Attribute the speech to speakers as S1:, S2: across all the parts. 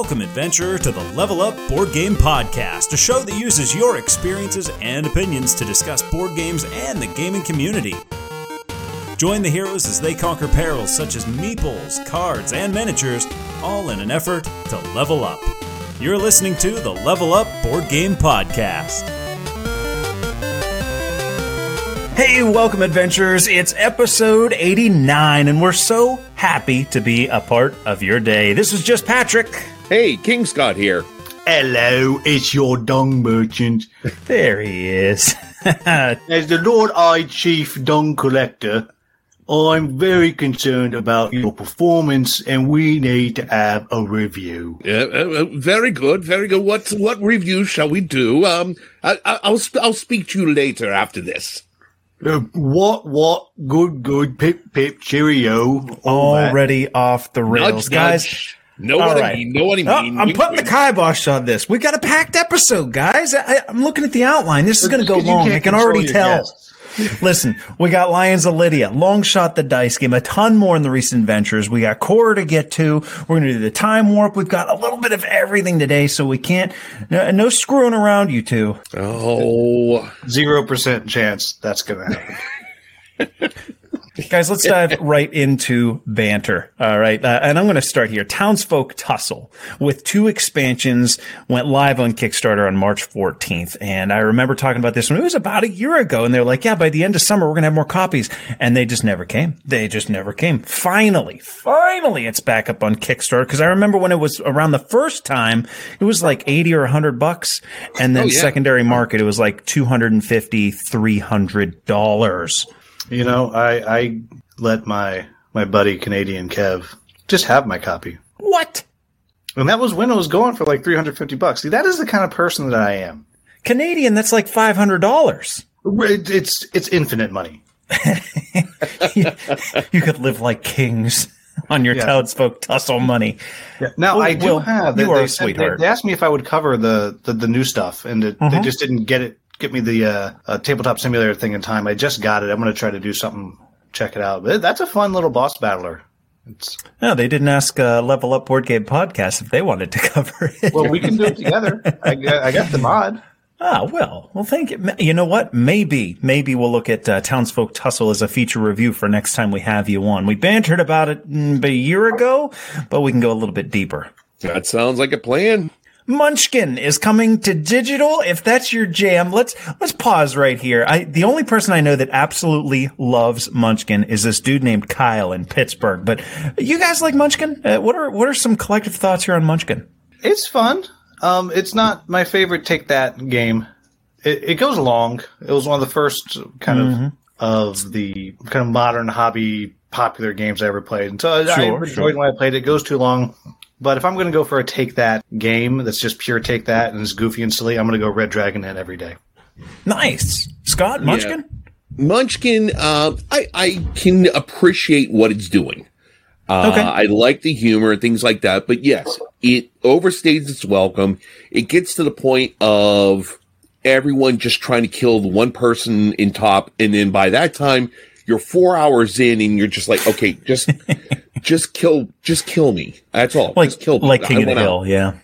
S1: Welcome, adventurer, to the Level Up Board Game Podcast, a show that uses your experiences and opinions to discuss board games and the gaming community. Join the heroes as they conquer perils such as meeples, cards, and miniatures, all in an effort to level up. You're listening to the Level Up Board Game Podcast. Hey, welcome, adventurers. It's episode 89, and we're so happy to be a part of your day. This is just Patrick.
S2: Hey, King Scott here.
S3: Hello, it's your dung merchant.
S1: There he is.
S3: As the Lord Eye Chief Dung Collector, I'm very concerned about your performance and we need to have a review.
S2: Uh, uh, very good, very good. What what review shall we do? Um, I, I, I'll sp- I'll speak to you later after this.
S3: Uh, what, what, good, good, pip, pip, cheerio. all that.
S1: Already off the rails.
S2: Nudge,
S1: guys,
S2: nudge. Know
S1: All
S2: what I mean. Know what I mean.
S1: Oh, I'm
S2: Wink,
S1: putting the kibosh on this. We got a packed episode, guys. I, I'm looking at the outline. This is going to go long. I can already tell.
S3: guests.
S1: Listen, we got Lions of Lydia, Long Shot the Dice Game, a ton more in the recent ventures. We got Khora to get to. We're going to do the Time Warp. We've got a little bit of everything today, so we can't, no, no screwing around, you two.
S2: Oh,
S3: Zero percent chance that's gonna happen.
S1: Guys, let's dive right into banter. All right. Uh, and I'm going to start here. Townsfolk Tussle with two expansions went live on Kickstarter on March 14th. And I remember talking about this when it was about a year ago. And they're like, yeah, by the end of summer, we're going to have more copies. And they just never came. They just never came. Finally, finally, it's back up on Kickstarter. Cause I remember when it was around the first time, it was like 80 or 100 bucks. And then
S2: Oh, yeah.
S1: secondary market, it was like 250, 300 dollars.
S3: You know, I, I let my, my buddy Canadian Kev just have my copy.
S1: What?
S3: And that was when it was going for like 350 bucks. See, that is the kind of person that I am.
S1: Canadian, that's like five hundred dollars.
S3: It, it's, it's infinite money.
S1: you could live like kings on your
S3: Yeah.
S1: townsfolk tussle money.
S3: Now
S1: Well,
S3: I do
S1: Will,
S3: have.
S1: you
S3: they,
S1: are a
S3: they said-
S1: sweetheart.
S3: They, they asked me if I would cover the the, the new stuff, and it, they
S1: Mhm.
S3: just didn't get it. Get me the uh, uh, tabletop simulator thing in time. I just got it. I'm going to try to do something. Check it out. But that's a fun little boss battler. It's
S1: No, they didn't ask uh, Level Up Board Game Podcast if they wanted to cover it.
S3: well, we can do it together. I, got- I got the mod.
S1: Ah, well, well, thank you. You know what? Maybe, maybe we'll look at uh, Townsfolk Tussle as a feature review for next time we have you on. We bantered about it mm, a year ago, but we can go a little bit deeper.
S2: that sounds like a plan.
S1: Munchkin is coming to digital. If that's your jam, let's let's pause right here. I the only person I know that absolutely loves Munchkin is this dude named Kyle in Pittsburgh. But you guys like Munchkin? Uh, what are what are some collective thoughts here on Munchkin?
S3: It's fun. Um, it's not my favorite take that game. It, it goes long. It was one of the first kind of of the kind of modern hobby popular games I ever played. And so I- I enjoyed
S1: sure.
S3: when I played it. It goes too long. But if I'm going to go for a take that game that's just pure take that and it's goofy and silly, I'm going to go Red Dragon Inn every day.
S1: Nice, Scott Munchkin.
S2: Munchkin, uh, I I can appreciate what it's doing. Uh,
S1: Okay.
S2: I like the humor and things like that, but yes, it overstays its welcome. It gets to the point of everyone just trying to kill the one person in top, and then by that time, you're four hours in, and you're just like, okay, just just kill, just kill me. That's all.
S1: like
S2: just kill me.
S1: like
S2: I
S1: King of the Hill, yeah.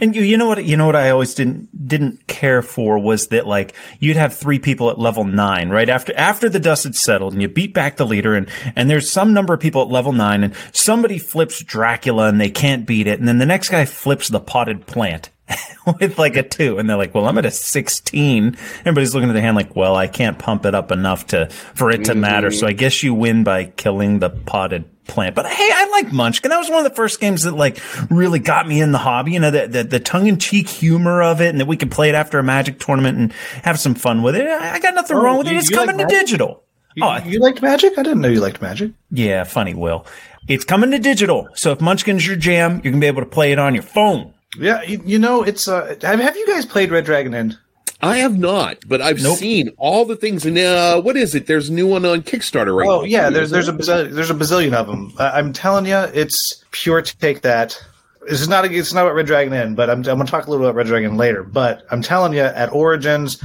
S1: And you, you know what, you know what I always didn't didn't care for was that like you'd have three people at level nine, right after after the dust had settled, and you beat back the leader, and and there's some number of people at level nine, and somebody flips Dracula and they can't beat it, and then the next guy flips the potted plant. with like a two, and they're like, "Well, I'm at a 16." Everybody's looking at the hand like, "Well, I can't pump it up enough to for it to matter." Mm-hmm. So I guess you win by killing the potted plant. But hey, I like Munchkin. That was one of the first games that like really got me in the hobby. You know, the the, the tongue in cheek humor of it, and that we could play it after a Magic tournament and have some fun with it. I I got nothing
S3: Oh,
S1: wrong with it. It's
S3: you like
S1: coming to digital.
S3: You,
S1: Oh,
S3: you liked Magic? I didn't know you liked Magic.
S1: yeah, funny, Will. It's coming to digital. So if Munchkin's your jam, you're gonna be able to play it on your phone.
S3: Yeah, you, you know, it's uh, have, have you guys played Red Dragon Inn?
S2: I have not, but I've
S1: Nope.
S2: seen all the things. And uh, what is it? There's a new one on Kickstarter right now.
S3: Oh yeah, there's there's a bazillion, there's a bazillion of them. I, I'm telling you, it's pure take that. This is not it's not about Red Dragon Inn, but I'm I'm gonna talk a little about Red Dragon later. But I'm telling you, at Origins,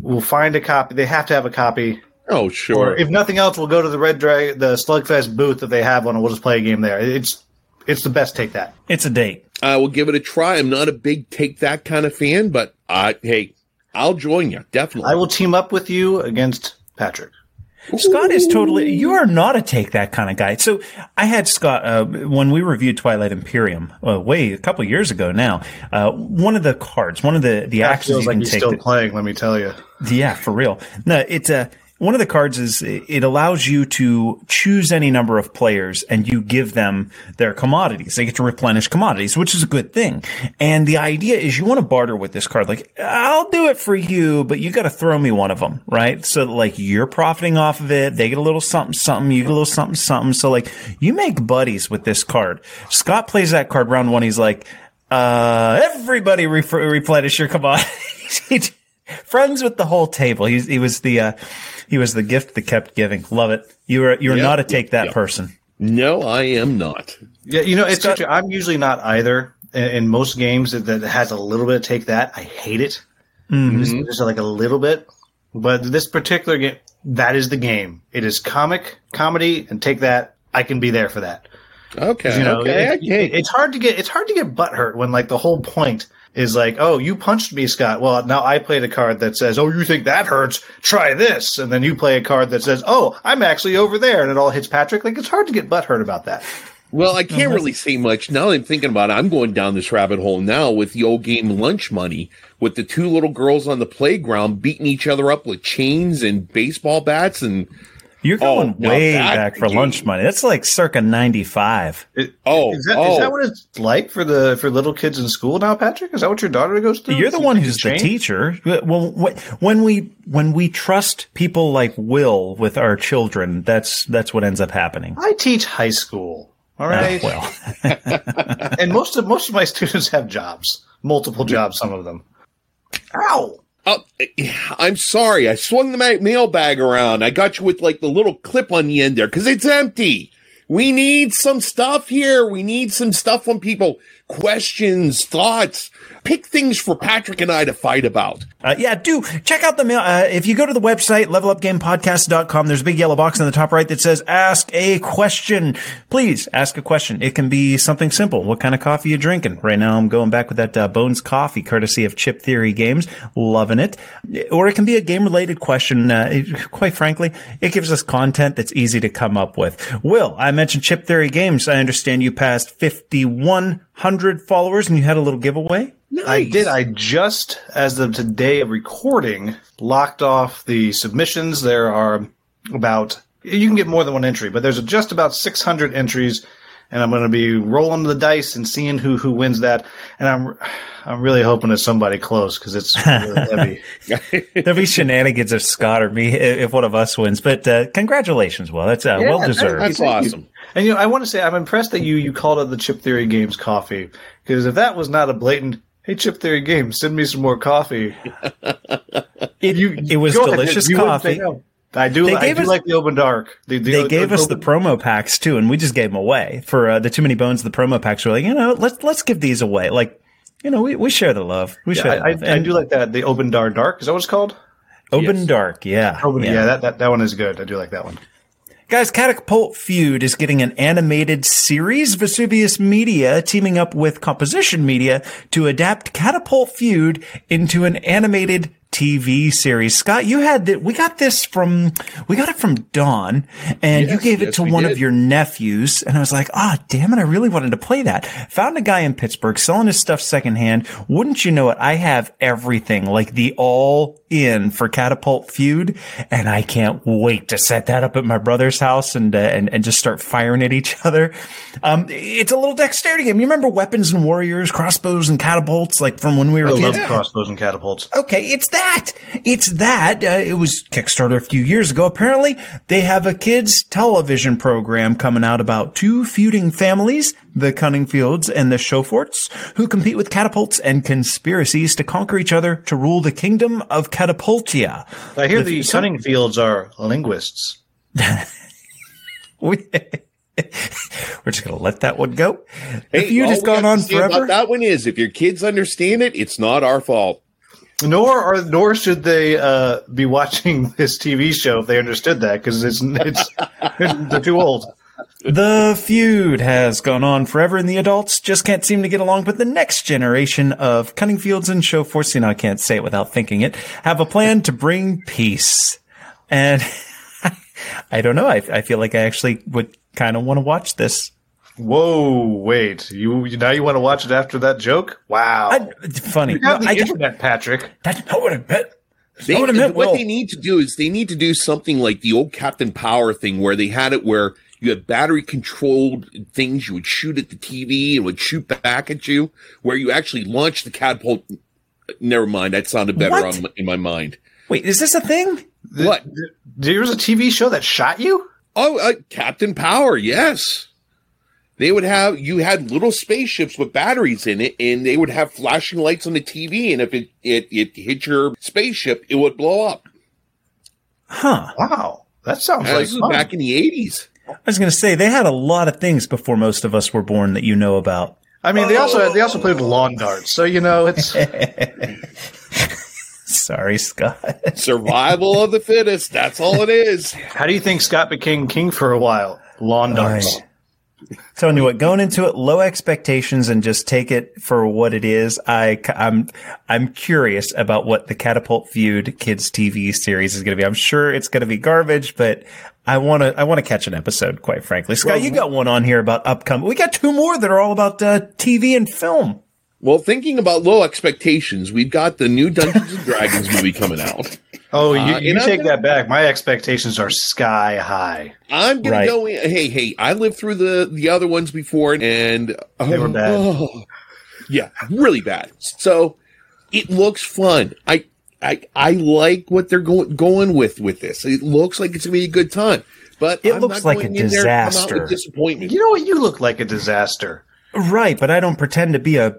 S3: we'll find a copy. They have to have a copy.
S2: Oh, sure.
S3: Or if nothing else, we'll go to the Red Dragon, the Slugfest booth that they have one, and we'll just play a game there. It's it's the best. Take that.
S1: It's a date.
S2: I will give it a try. I'm not a big take that kind of fan, but I hey, I'll join you definitely.
S3: I will team up with you against Patrick.
S1: Scott is totally. You are not a take that kind of guy. So I had Scott uh, when we reviewed Twilight Imperium uh, way a couple years ago. Now, uh, one of the cards, one of the the
S3: That
S1: actions
S3: feels
S1: you can
S3: he's
S1: take.
S3: still
S1: that-
S3: playing. Let me tell you.
S1: yeah, for real. No, it's a. One of the cards is it allows you to choose any number of players and you give them their commodities. They get to replenish commodities, which is a good thing. And the idea is you want to barter with this card. Like, I'll do it for you, but you got to throw me one of them, right? So like you're profiting off of it. They get a little something, something. You get a little something, something. So like you make buddies with this card. Scott plays that card round one. He's like, uh, everybody re- replenish your commodities. He- Friends with the whole table. He's, he was the, uh, he was the gift that kept giving. Love it. You were, you're
S2: Yep,
S1: not a
S2: yep,
S1: take that
S2: yep.
S1: person.
S2: no, I am not.
S3: Yeah, you know, it's
S1: Scott-
S3: interesting. I'm usually not either. In, in most games that, that has a little bit of take that, I hate it. Just, just like a little bit. But this particular game, that is the game. It is comic, comedy, and take that. I can be there for that.
S2: Okay,
S3: You know,
S2: okay,
S3: it-
S2: okay.
S3: it's hard to get it's hard to get butthurt when like the whole point is like, oh, you punched me, Scott. Well, now I played a card that says, oh, you think that hurts? Try this, and then you play a card that says, oh, I'm actually over there, and it all hits Patrick. Like it's hard to get butthurt about that.
S2: Well, I can't uh-huh. really say much now. that I'm thinking about it. I'm going down this rabbit hole now with the old game Lunch Money, with the two little girls on the playground beating each other up with chains and baseball bats, and
S1: You're
S2: Oh,
S1: going
S2: now
S1: way
S2: that
S1: back for
S2: game.
S1: lunch money. That's like circa 95.
S2: oh,
S3: Is that,
S2: oh,
S3: is that what it's like for the for little kids in school now, Patrick? Is that what your daughter goes through?
S1: You're the one who's the teacher. Well, when we when we trust people like Will with our children, that's that's what ends up happening.
S3: I teach high school. All right.
S1: Uh, well,
S3: and most of most of my students have jobs, multiple jobs. Some of them. Ow!
S2: Oh, I'm sorry. I swung the ma- mailbag around. I got you with like the little clip on the end there because it's empty. We need some stuff here. We need some stuff from people. Questions, thoughts. Pick things for Patrick and I to fight about.
S1: uh, yeah, do check out the mail. Uh, if you go to the website, levelupgamepodcast.com, there's a big yellow box in the top right that says ask a question. Please ask a question. It can be something simple. What kind of coffee you drinking? Right now, I'm going back with that uh, Bones coffee, courtesy of Chip Theory Games. Loving it. Or it can be a game related question. Uh, it- quite frankly, it gives us content that's easy to come up with. Will, I mentioned Chip Theory Games. I understand you passed 5,100 followers and you had a little giveaway.
S3: I did. I just, as of today of recording, locked off the submissions. There are about you can get more than one entry, but there's just about 600 entries, and I'm going to be rolling the dice and seeing who who wins that. And I'm I'm really hoping it's somebody close because it's really heavy.
S1: There'll be shenanigans of Scott or me if one of us wins. But uh, congratulations, Will. That's uh, well deserved.
S2: That's awesome.
S3: And you know, I want to say I'm impressed that you you called it the Chip Theory Games coffee because if that was not a blatant. Hey, Chip Theory Games, send me some more coffee.
S1: It, it was
S3: Go ahead,
S1: delicious coffee.
S3: I do.
S1: They
S3: I do
S1: us-
S3: like the open dark. The, the,
S1: They gave us the promo packs too, and we just gave them away for uh, the too many bones. The promo packs were like, you know, let's let's give these away. Like, you know, we, we share the love. We share.
S3: I,
S1: the
S3: I,
S1: love.
S3: I
S1: And
S3: do like that. The open dark dark. Is that what it's called?
S1: Open
S2: Yes.
S1: Dark. Yeah,
S3: Open, yeah, that, that that one is good. I do like that one.
S1: Guys, Catapult Feud is getting an animated series. Vesuvius Media teaming up with Composition Media to adapt Catapult Feud into an animated TV series. Scott, you had that. We got this from, we got it from Dawn and you
S2: Yes,
S1: gave it
S2: yes,
S1: to one
S2: did.
S1: of your nephews. And I was like, ah, damn it. I really wanted to play that. Found a guy in Pittsburgh selling his stuff secondhand. Wouldn't you know it? I have everything like the all in for Catapult Feud. And I can't wait to set that up at my brother's house and, uh, and, and just start firing at each other. Um, it's a little dexterity game. You remember weapons and warriors, crossbows and catapults, like from when we were
S3: I love
S1: kids?
S3: crossbows and catapults.
S1: Okay, it's that. It's that. Uh, it was Kickstarter a few years ago. Apparently, they have a kids television program coming out about two feuding families, the Cunningfields and the Chaufforts, who compete with catapults and conspiracies to conquer each other to rule the kingdom of Catapultia.
S3: I hear
S1: The-
S3: the
S1: some-
S3: Cunningfields are linguists.
S1: We, we're just gonna let that one go. the
S2: Hey,
S1: feud
S2: all
S1: has
S2: we
S1: gone on forever.
S2: That one is if your kids understand it, it's not our fault.
S3: Nor are nor should they uh, be watching this TV show if they understood that because it's it's they're too old.
S1: The feud has gone on forever, and the adults just can't seem to get along. But the next generation of Cunningfields and Show you know, I can't say it without thinking it, have a plan to bring peace. And I don't know. I, I feel like I actually would kind of want to watch this.
S3: Whoa! Wait, you now you want to watch it after that joke? Wow,
S1: I, funny.
S3: you have
S1: No,
S3: the
S1: I,
S3: internet, Patrick.
S1: that's not what I meant.
S2: They,
S1: what I meant,
S2: what they need to do is they need to do something like the old Captain Power thing where they had it where you had battery controlled things you would shoot at the TV and would shoot back at you, where you actually launched the catapult. Never mind, that sounded better on, in my mind.
S1: Wait, is this a thing?
S2: What?
S3: There was a TV show that shot you.
S2: Oh, uh, Captain Power, yes. They would have you had little spaceships with batteries in it, and they would have flashing lights on the TV, and if it it, it hit your spaceship, it would blow up.
S1: Huh.
S3: Wow, that sounds
S2: That
S3: like
S2: was
S3: fun.
S2: back in the eighties.
S1: I was going to say they had a lot of things before most of us were born that you know about.
S3: I mean, they also they also played lawn darts, so you know it's
S1: Sorry, Scott.
S2: Survival of the fittest. That's all it is.
S3: How do you think Scott became king for a while? Lawn darts.
S1: Right. Telling you what, going into it, low expectations and just take it for what it is. I, I'm, I'm curious about what the Catapult Feud Kids TV series is going to be. I'm sure it's going to be garbage, but I want to, I want to catch an episode, quite frankly. Scott, you got one on here about upcoming. We got two more that are all about uh, TV and film.
S2: Well, thinking about low expectations, we've got the new Dungeons and Dragons movie coming out.
S3: Oh, you,
S2: Uh,
S3: you
S2: and
S3: take
S2: gonna-
S3: that back. My expectations are sky high.
S2: I'm gonna
S1: Right.
S2: go in. Hey, hey, I lived through the the other ones before, and
S3: They were bad.
S2: oh, yeah, really bad. So it looks fun. I I I like what they're going going with with this. It looks like it's gonna be a good time. But
S1: It
S2: I'm
S1: looks
S2: not
S1: like
S2: going
S1: a
S2: in there to come out
S1: disaster.
S2: disappointment.
S3: You know what? You look like a disaster.
S1: Right, but I don't pretend to be a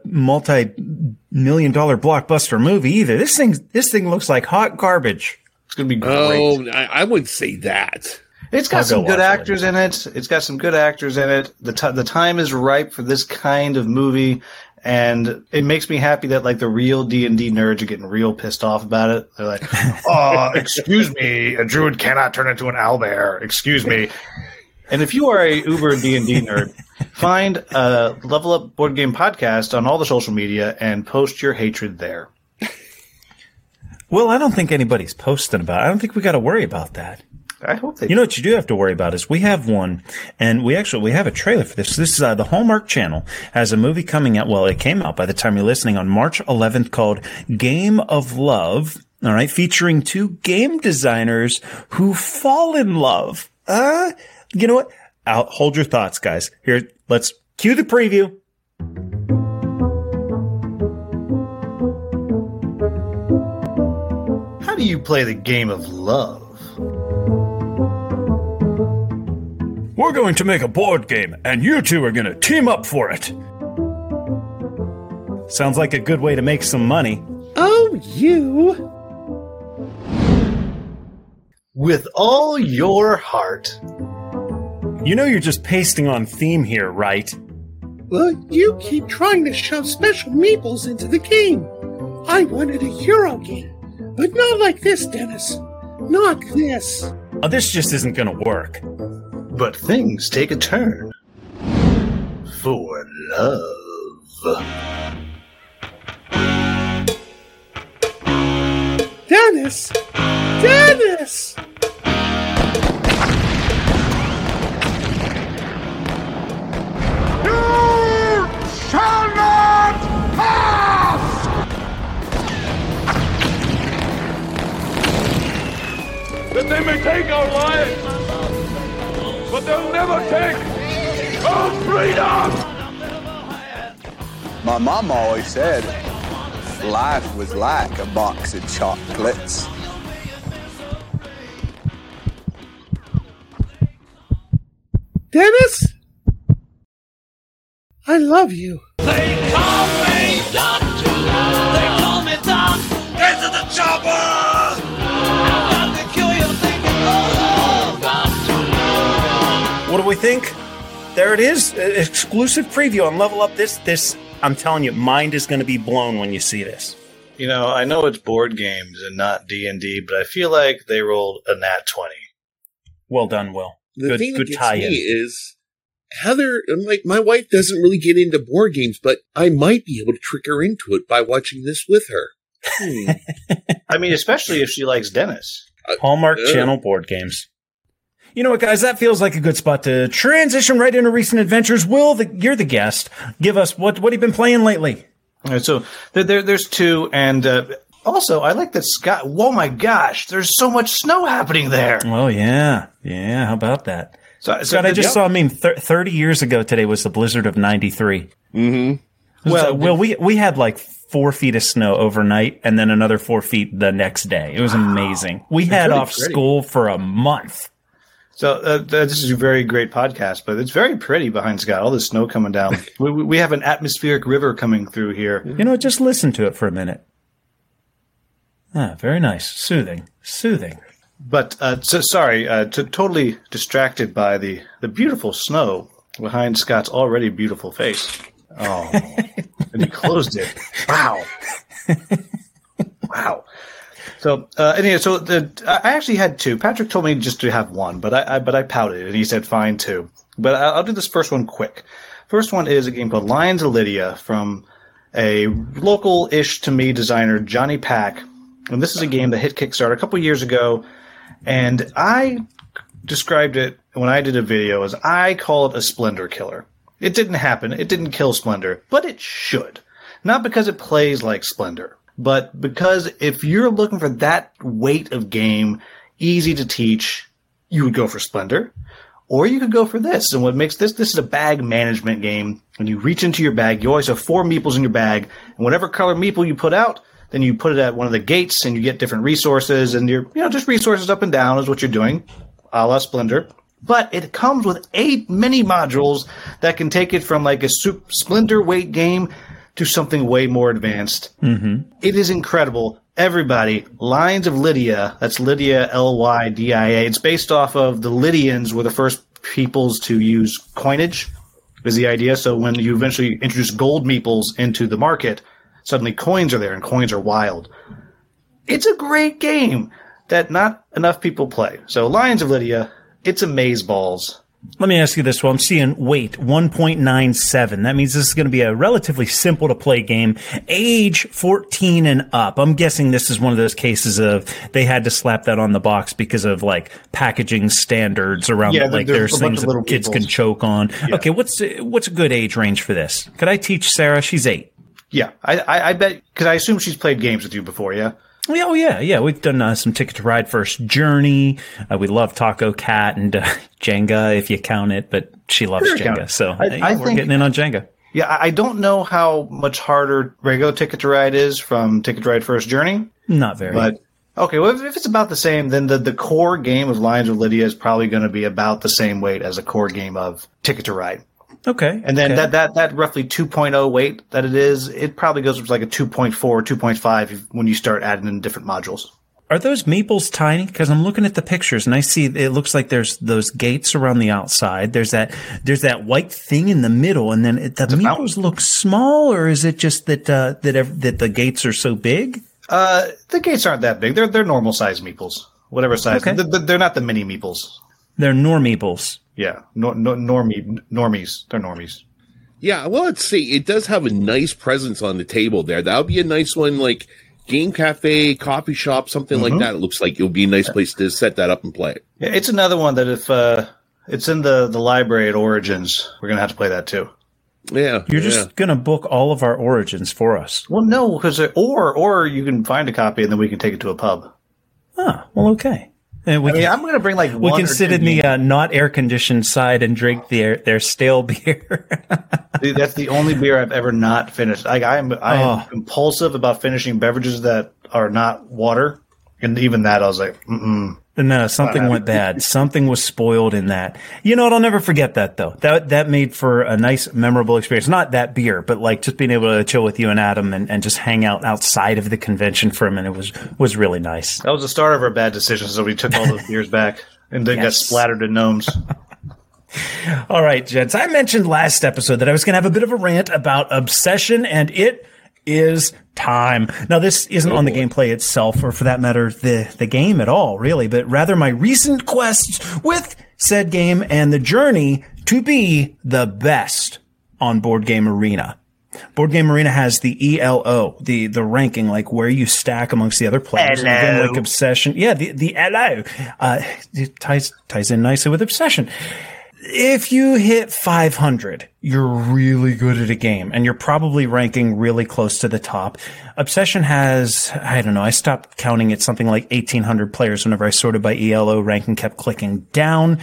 S1: multi-million dollar blockbuster movie either. This thing, this thing looks like hot garbage.
S3: It's gonna be great.
S2: Oh, I, I wouldn't say that.
S3: It's
S1: I'll
S3: got
S1: go
S3: some good
S1: watch it.
S3: actors in it. It's got some good actors in it. The t- the time is ripe for this kind of movie, and it makes me happy that like the real D and D nerds are getting real pissed off about it. They're like, "Oh, excuse me, a druid cannot turn into an owlbear. Excuse me." And if you are a Uber D and D nerd, find a Level Up Board Game podcast on all the social media and post your hatred there.
S1: Well, I don't think anybody's posting about. It. I don't think we got to worry about that.
S3: I hope they.
S1: You know what you do have to worry about is we have one, and we actually we have a trailer for this. This is uh, the Hallmark Channel has a movie coming out. Well, it came out by the time you're listening on March 11th called Game of Love. All right, featuring two game designers who fall in love. Uh, you know what? I'll hold your thoughts, guys. Here, let's cue the preview.
S3: How do you play the game of love?
S1: We're going to make a board game, and you two are going to team up for it. Sounds like a good way to make some money.
S2: Oh, you.
S3: With all your heart.
S1: You know you're just pasting on theme here, right?
S4: Well, you keep trying to shove special meeples into the game. I wanted a hero game, but not like this, Dennis. Not this.
S1: Oh, this just isn't gonna work.
S3: But things take a turn. For love.
S4: Dennis! Dennis!
S5: that they may take our lives, but they'll never take our freedom!
S6: My mom always said life was like a box of chocolates.
S4: Dennis? I love you.
S1: There it is. Uh, exclusive preview on Level Up. This, this, I'm telling you, mind is going to be blown when you see this.
S3: You know, I know it's board games and not D and D, but I feel like they rolled a nat twenty.
S1: Well done, Will.
S2: the
S1: Good-
S2: thing that gets
S1: tie-in.
S2: me is Heather. I'm like, my wife doesn't really get into board games, but I might be able to trick her into it by watching this with her. Hmm.
S3: I mean, especially if she likes Dennis.
S1: Hallmark
S2: Yeah.
S1: Channel board games. You know what, guys? That feels like a good spot to transition right into recent adventures. Will, the, you're the guest. Give us what what have you been playing lately?
S3: All right, so there, there, there's two, and uh, also I like that Scott. Oh my gosh, there's so much snow happening there.
S1: Oh yeah, yeah. How about that?
S3: So, so
S1: Scott, I just saw a meme. Thir- Thirty years ago today was the blizzard of '93.
S2: Mm-hmm.
S1: Well,
S3: well,
S1: we we had like four feet of snow overnight, and then another four feet the next day. It was amazing. We had off
S3: pretty.
S1: school for a month.
S3: So uh, this is a very great podcast, but it's very pretty behind Scott. All the snow coming down. we, we have an atmospheric river coming through here.
S1: You know, just listen to it for a minute. Ah, very nice, soothing, soothing.
S3: But uh, so sorry, uh, to totally distracted by the the beautiful snow behind Scott's already beautiful face. Oh, and he closed it. Wow, wow. So uh, anyway, so the, I actually had two. Patrick told me just to have one, but I, I but I pouted and he said fine too. But I- I'll do this first one quick. First one is a game called Lions of Lydia from a local-ish to me designer, Johnny Pac. And this is a game that hit Kickstarter a couple years ago. And I described it when I did a video as I call it a Splendor killer. It didn't happen. It didn't kill Splendor, but it should. Not because it plays like Splendor, but because if you're looking for that weight of game, easy to teach, you would go for Splendor. Or you could go for this. And what makes this, this is a bag management game. When you reach into your bag, you always have four meeples in your bag. And whatever color meeple you put out, then you put it at one of the gates and you get different resources and you're, you know, just resources up and down is what you're doing, a la Splendor. But it comes with eight mini modules that can take it from like a Splendor weight game to something way more advanced. Mm-hmm. is incredible. Everybody, Lions of Lydia, that's Lydia, L Y D I A. It's based off of the Lydians were the first peoples to use coinage, is the idea. So when you eventually introduce gold meeples into the market, suddenly coins are there and coins are wild. It's a great game that not enough people play. So Lions of Lydia, it's a maze balls.
S1: Let me ask you this. Well, I'm seeing weight 1.97. That means this is going to be a relatively simple to play game. Age 14 and up. I'm guessing this is one of those cases of they had to slap that on the box because of like packaging standards around
S3: Yeah,
S1: it. Like
S3: there's
S1: there's things that kids can choke on. Okay. What's, what's a good age range for this? Could I teach Sarah? She's eight.
S3: Yeah, I, I, I bet because I assume she's played games with you before. Yeah,
S1: Oh yeah, yeah. We've done uh, some Ticket to Ride First Journey. Uh, we love Taco Cat and uh, Jenga, if you count it. But she loves
S3: Sure,
S1: Jenga, so
S3: I-
S1: hey,
S3: I
S1: we're
S3: think-
S1: getting in on Jenga.
S3: yeah. I, I don't know how much harder regular Ticket to Ride is from Ticket to Ride First Journey,
S1: Not very.
S3: but okay. Well, if, if it's about the same, then the the core game of Lions of Lydia is probably going to be about the same weight as a core game of Ticket to Ride.
S1: Okay.
S3: And then
S1: okay.
S3: that, that, that roughly 2.0 weight that it is, it probably goes up to like a 2.4, 2.5 when you start adding in different modules.
S1: Are those meeples tiny? Because I'm looking at the pictures and I see it looks like there's those gates around the outside. There's that there's that white thing in the middle, and then it, the
S3: mountain.
S1: meeples look small, or is it just that uh, that ev- that the gates are so big?
S3: Uh, the gates aren't that big. They're, they're normal size meeples. Whatever size.
S1: Okay.
S3: They're, they're not the mini meeples.
S1: They're nor meeples.
S3: Yeah. Nor, nor, normie, normies. They're normies.
S2: Yeah, well, let's see. It does have a nice presence on the table there. That would be a nice one, like game cafe, coffee shop, something like that. It looks like it would be a nice place to set that up and play.
S3: Yeah, it's another one that if, uh, it's in the, the library at Origins, we're going to have to play that too.
S2: Yeah,
S1: You're
S2: yeah.
S1: just gonna book all of our origins for us.
S3: Well, no, because, or, or you can find a copy and then we can take it to a pub.
S1: Ah, well, okay. And we
S3: I mean,
S1: can,
S3: I'm going to bring like
S1: we
S3: one
S1: can sit in the uh, not air conditioned side and drink their their stale beer.
S3: Dude, That's the only beer I've ever not finished. Like I'm, I am
S1: Oh.
S3: compulsive about finishing beverages that are not water, and even that I was like, Mm-mm.
S1: No, something went bad. Something was spoiled in that. You know what? I'll never forget that though. That that made for a nice, memorable experience. Not that beer, but like just being able to chill with you and Adam and, and just hang out outside of the convention for a minute was was really nice.
S3: that was the start of our bad decisions. So we took all those beers back and then got splattered in gnomes.
S1: All right, gents. I mentioned last episode that I was going to have a bit of a rant about obsession, and it is time. Now, this isn't on the gameplay itself, or for that matter, the, the game at all, really, but rather my recent quests with said game and the journey to be the best on Board Game Arena. Board Game Arena has the ELO, the the ranking, like where you stack amongst the other players. And again, like Obsession, yeah, the the LO uh, it ties ties in nicely with Obsession. If you hit 500, you're really good at a game, and you're probably ranking really close to the top. Obsession has, I don't know, I stopped counting at something like 1,800 players whenever I sorted by ELO ranking, kept clicking down.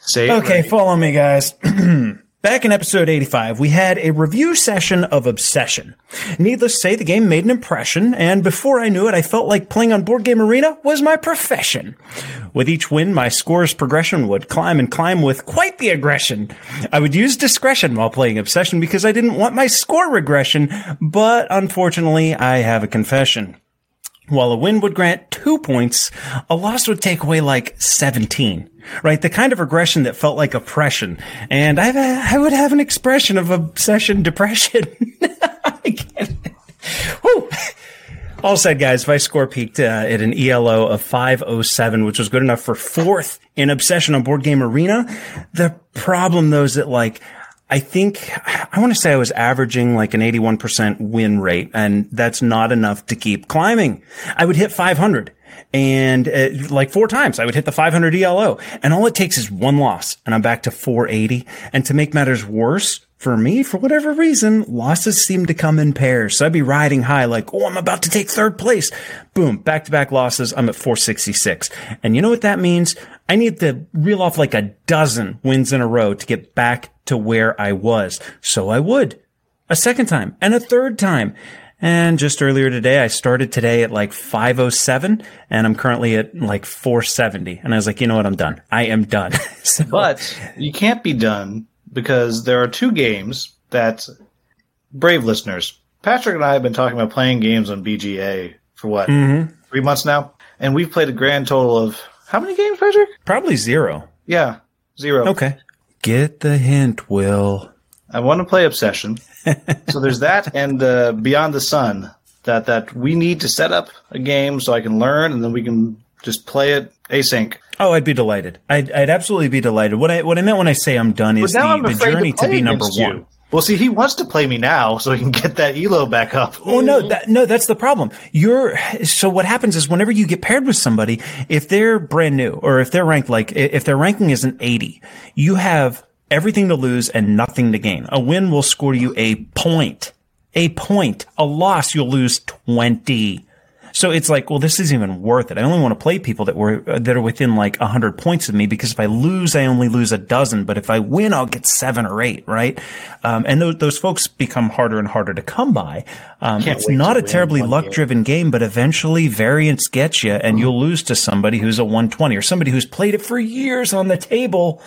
S3: Say
S1: Okay,
S3: right.
S1: follow me, guys. Back in episode 85, we had a review session of Obsession. Needless to say, the game made an impression, and before I knew it, I felt like playing on Board Game Arena was my profession. With each win, my score's progression would climb and climb with quite the aggression. I would use discretion while playing Obsession because I didn't want my score regression, but unfortunately, I have a confession. While a win would grant two points, a loss would take away like 17. Right? The kind of regression that felt like oppression. And I've, I would have an expression of obsession depression. I. All said, guys, my score peaked uh, at an ELO of 507, which was good enough for fourth in Obsession on Board Game Arena. The problem, though, is that like, I think, I want to say I was averaging like an 81% win rate, and that's not enough to keep climbing. I would hit 500 and uh, like four times I would hit the 500 ELO and all it takes is one loss and I'm back to 480. And to make matters worse, for me, for whatever reason, losses seem to come in pairs. So I'd be riding high like, oh, I'm about to take third place. Boom, back to back losses. I'm at 466. And you know what that means? I need to reel off like a dozen wins in a row to get back to where I was. So I would a second time and a third time. And just earlier today, I started today at like 507 and I'm currently at like 470. And I was like, you know what? I'm done. I am done. so,
S3: But you can't be done because there are two games that brave listeners. Patrick and I have been talking about playing games on BGA for what mm-hmm. three months now, and we've played a grand total of how many games, Patrick?
S1: probably zero.
S3: Yeah, zero.
S1: Okay. Get the hint, Will.
S3: I want to play Obsession. so there's that and uh, Beyond the Sun that that we need to set up a game so I can learn and then we can just play it async.
S1: Oh, I'd be delighted. I'd, I'd absolutely be delighted. What I what I meant when I say I'm done is the, the journey
S3: to,
S1: to, be number
S3: against you.
S1: one.
S3: Well, see, he wants to play me now so he can get that elo back up.
S1: Oh no, that, no, that's the problem. You're so what happens is whenever you get paired with somebody, if they're brand new or if they're ranked like if their ranking is an 80, you have everything to lose and nothing to gain. A win will score you a point, a point. A loss you'll lose 20. So it's like, well, this isn't even worth it. I only want to play people that were that are within like hundred points of me because if I lose, I only lose a dozen. But if I win, I'll get seven or eight, right? Um, and those those folks become harder and harder to come by. Um, it's not a terribly luck driven game, but eventually variance gets you, and you'll lose to somebody who's a 120 or somebody who's played it for years on the table.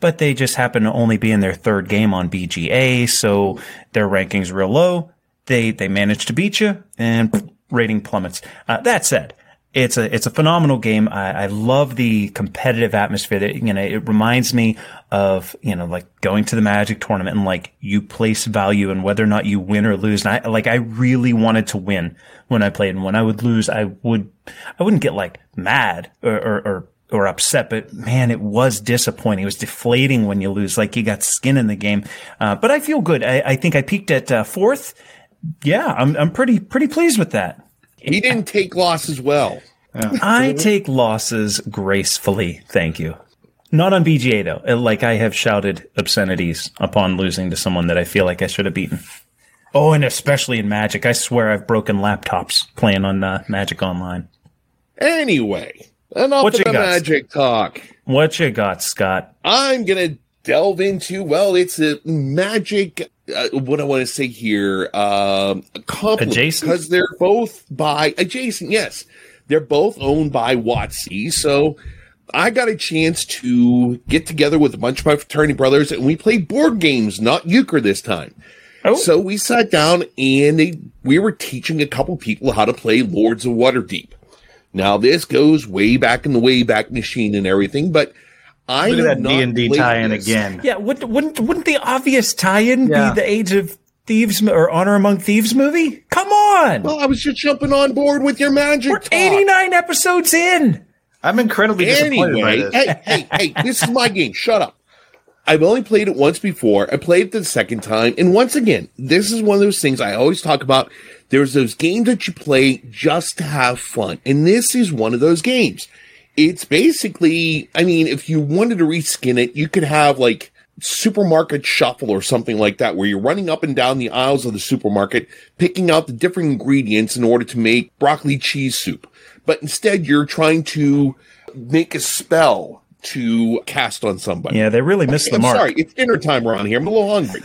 S1: But they just happen to only be in their third game on BGA, so their ranking's real low. They they manage to beat you, and rating plummets. Uh, that said, it's a it's a phenomenal game. I, I love the competitive atmosphere. That you know, it reminds me of you know like going to the Magic tournament and like you place value in whether or not you win or lose. And I like I really wanted to win when I played, and when I would lose, I would I wouldn't get like mad or or, or or upset, but man, it was disappointing. It was deflating when you lose, like you got skin in the game. Uh, but I feel good. I, I think I peaked at uh, fourth. Yeah, I'm I'm pretty pretty pleased with that.
S2: He didn't take losses well.
S1: I take losses gracefully. Thank you. Not on BGA though. Uh, Like I have shouted obscenities upon losing to someone that I feel like I should have beaten. Oh, and especially in Magic. I swear I've broken laptops playing on uh, Magic Online.
S2: Anyway, enough
S1: What
S2: of the
S1: got?
S2: magic talk.
S1: What you got, Scott?
S2: I'm gonna delve into well, it's a magic. Uh, what I want to say here, um,
S1: Adjacent?
S2: because they're both by adjacent. Yes, they're both owned by WotC. So I got a chance to get together with a bunch of my fraternity brothers, and we played board games, not euchre this time.
S1: Oh.
S2: So we sat down and they, we were teaching a couple people how to play Lords of Waterdeep. Now this goes way back in the way back machine and everything, but I
S3: Look at
S2: have
S3: that
S2: not
S3: D and D tie-in
S2: this.
S3: again.
S1: Yeah, wouldn't wouldn't, wouldn't the obvious tie-in
S3: Yeah.
S1: be the Age of Thieves or Honor Among Thieves movie? Come on.
S2: Well, I was just jumping on board with your magic.
S1: We're
S2: talk.
S1: 89 episodes in.
S3: I'm incredibly disappointed by
S2: Anyway,
S3: this.
S2: hey, hey, hey, this is my game. Shut up. I've only played it once before. I played it the second time. And once again, this is one of those things I always talk about. There's those games that you play just to have fun. And this is one of those games. It's basically, I mean, if you wanted to reskin it, you could have like supermarket shuffle or something like that, where you're running up and down the aisles of the supermarket, picking out the different ingredients in order to make broccoli cheese soup. But instead, you're trying to make a spell to cast on somebody.
S1: Yeah, they really missed the
S2: I'm
S1: mark.
S2: sorry, it's dinner time around here. I'm a little hungry.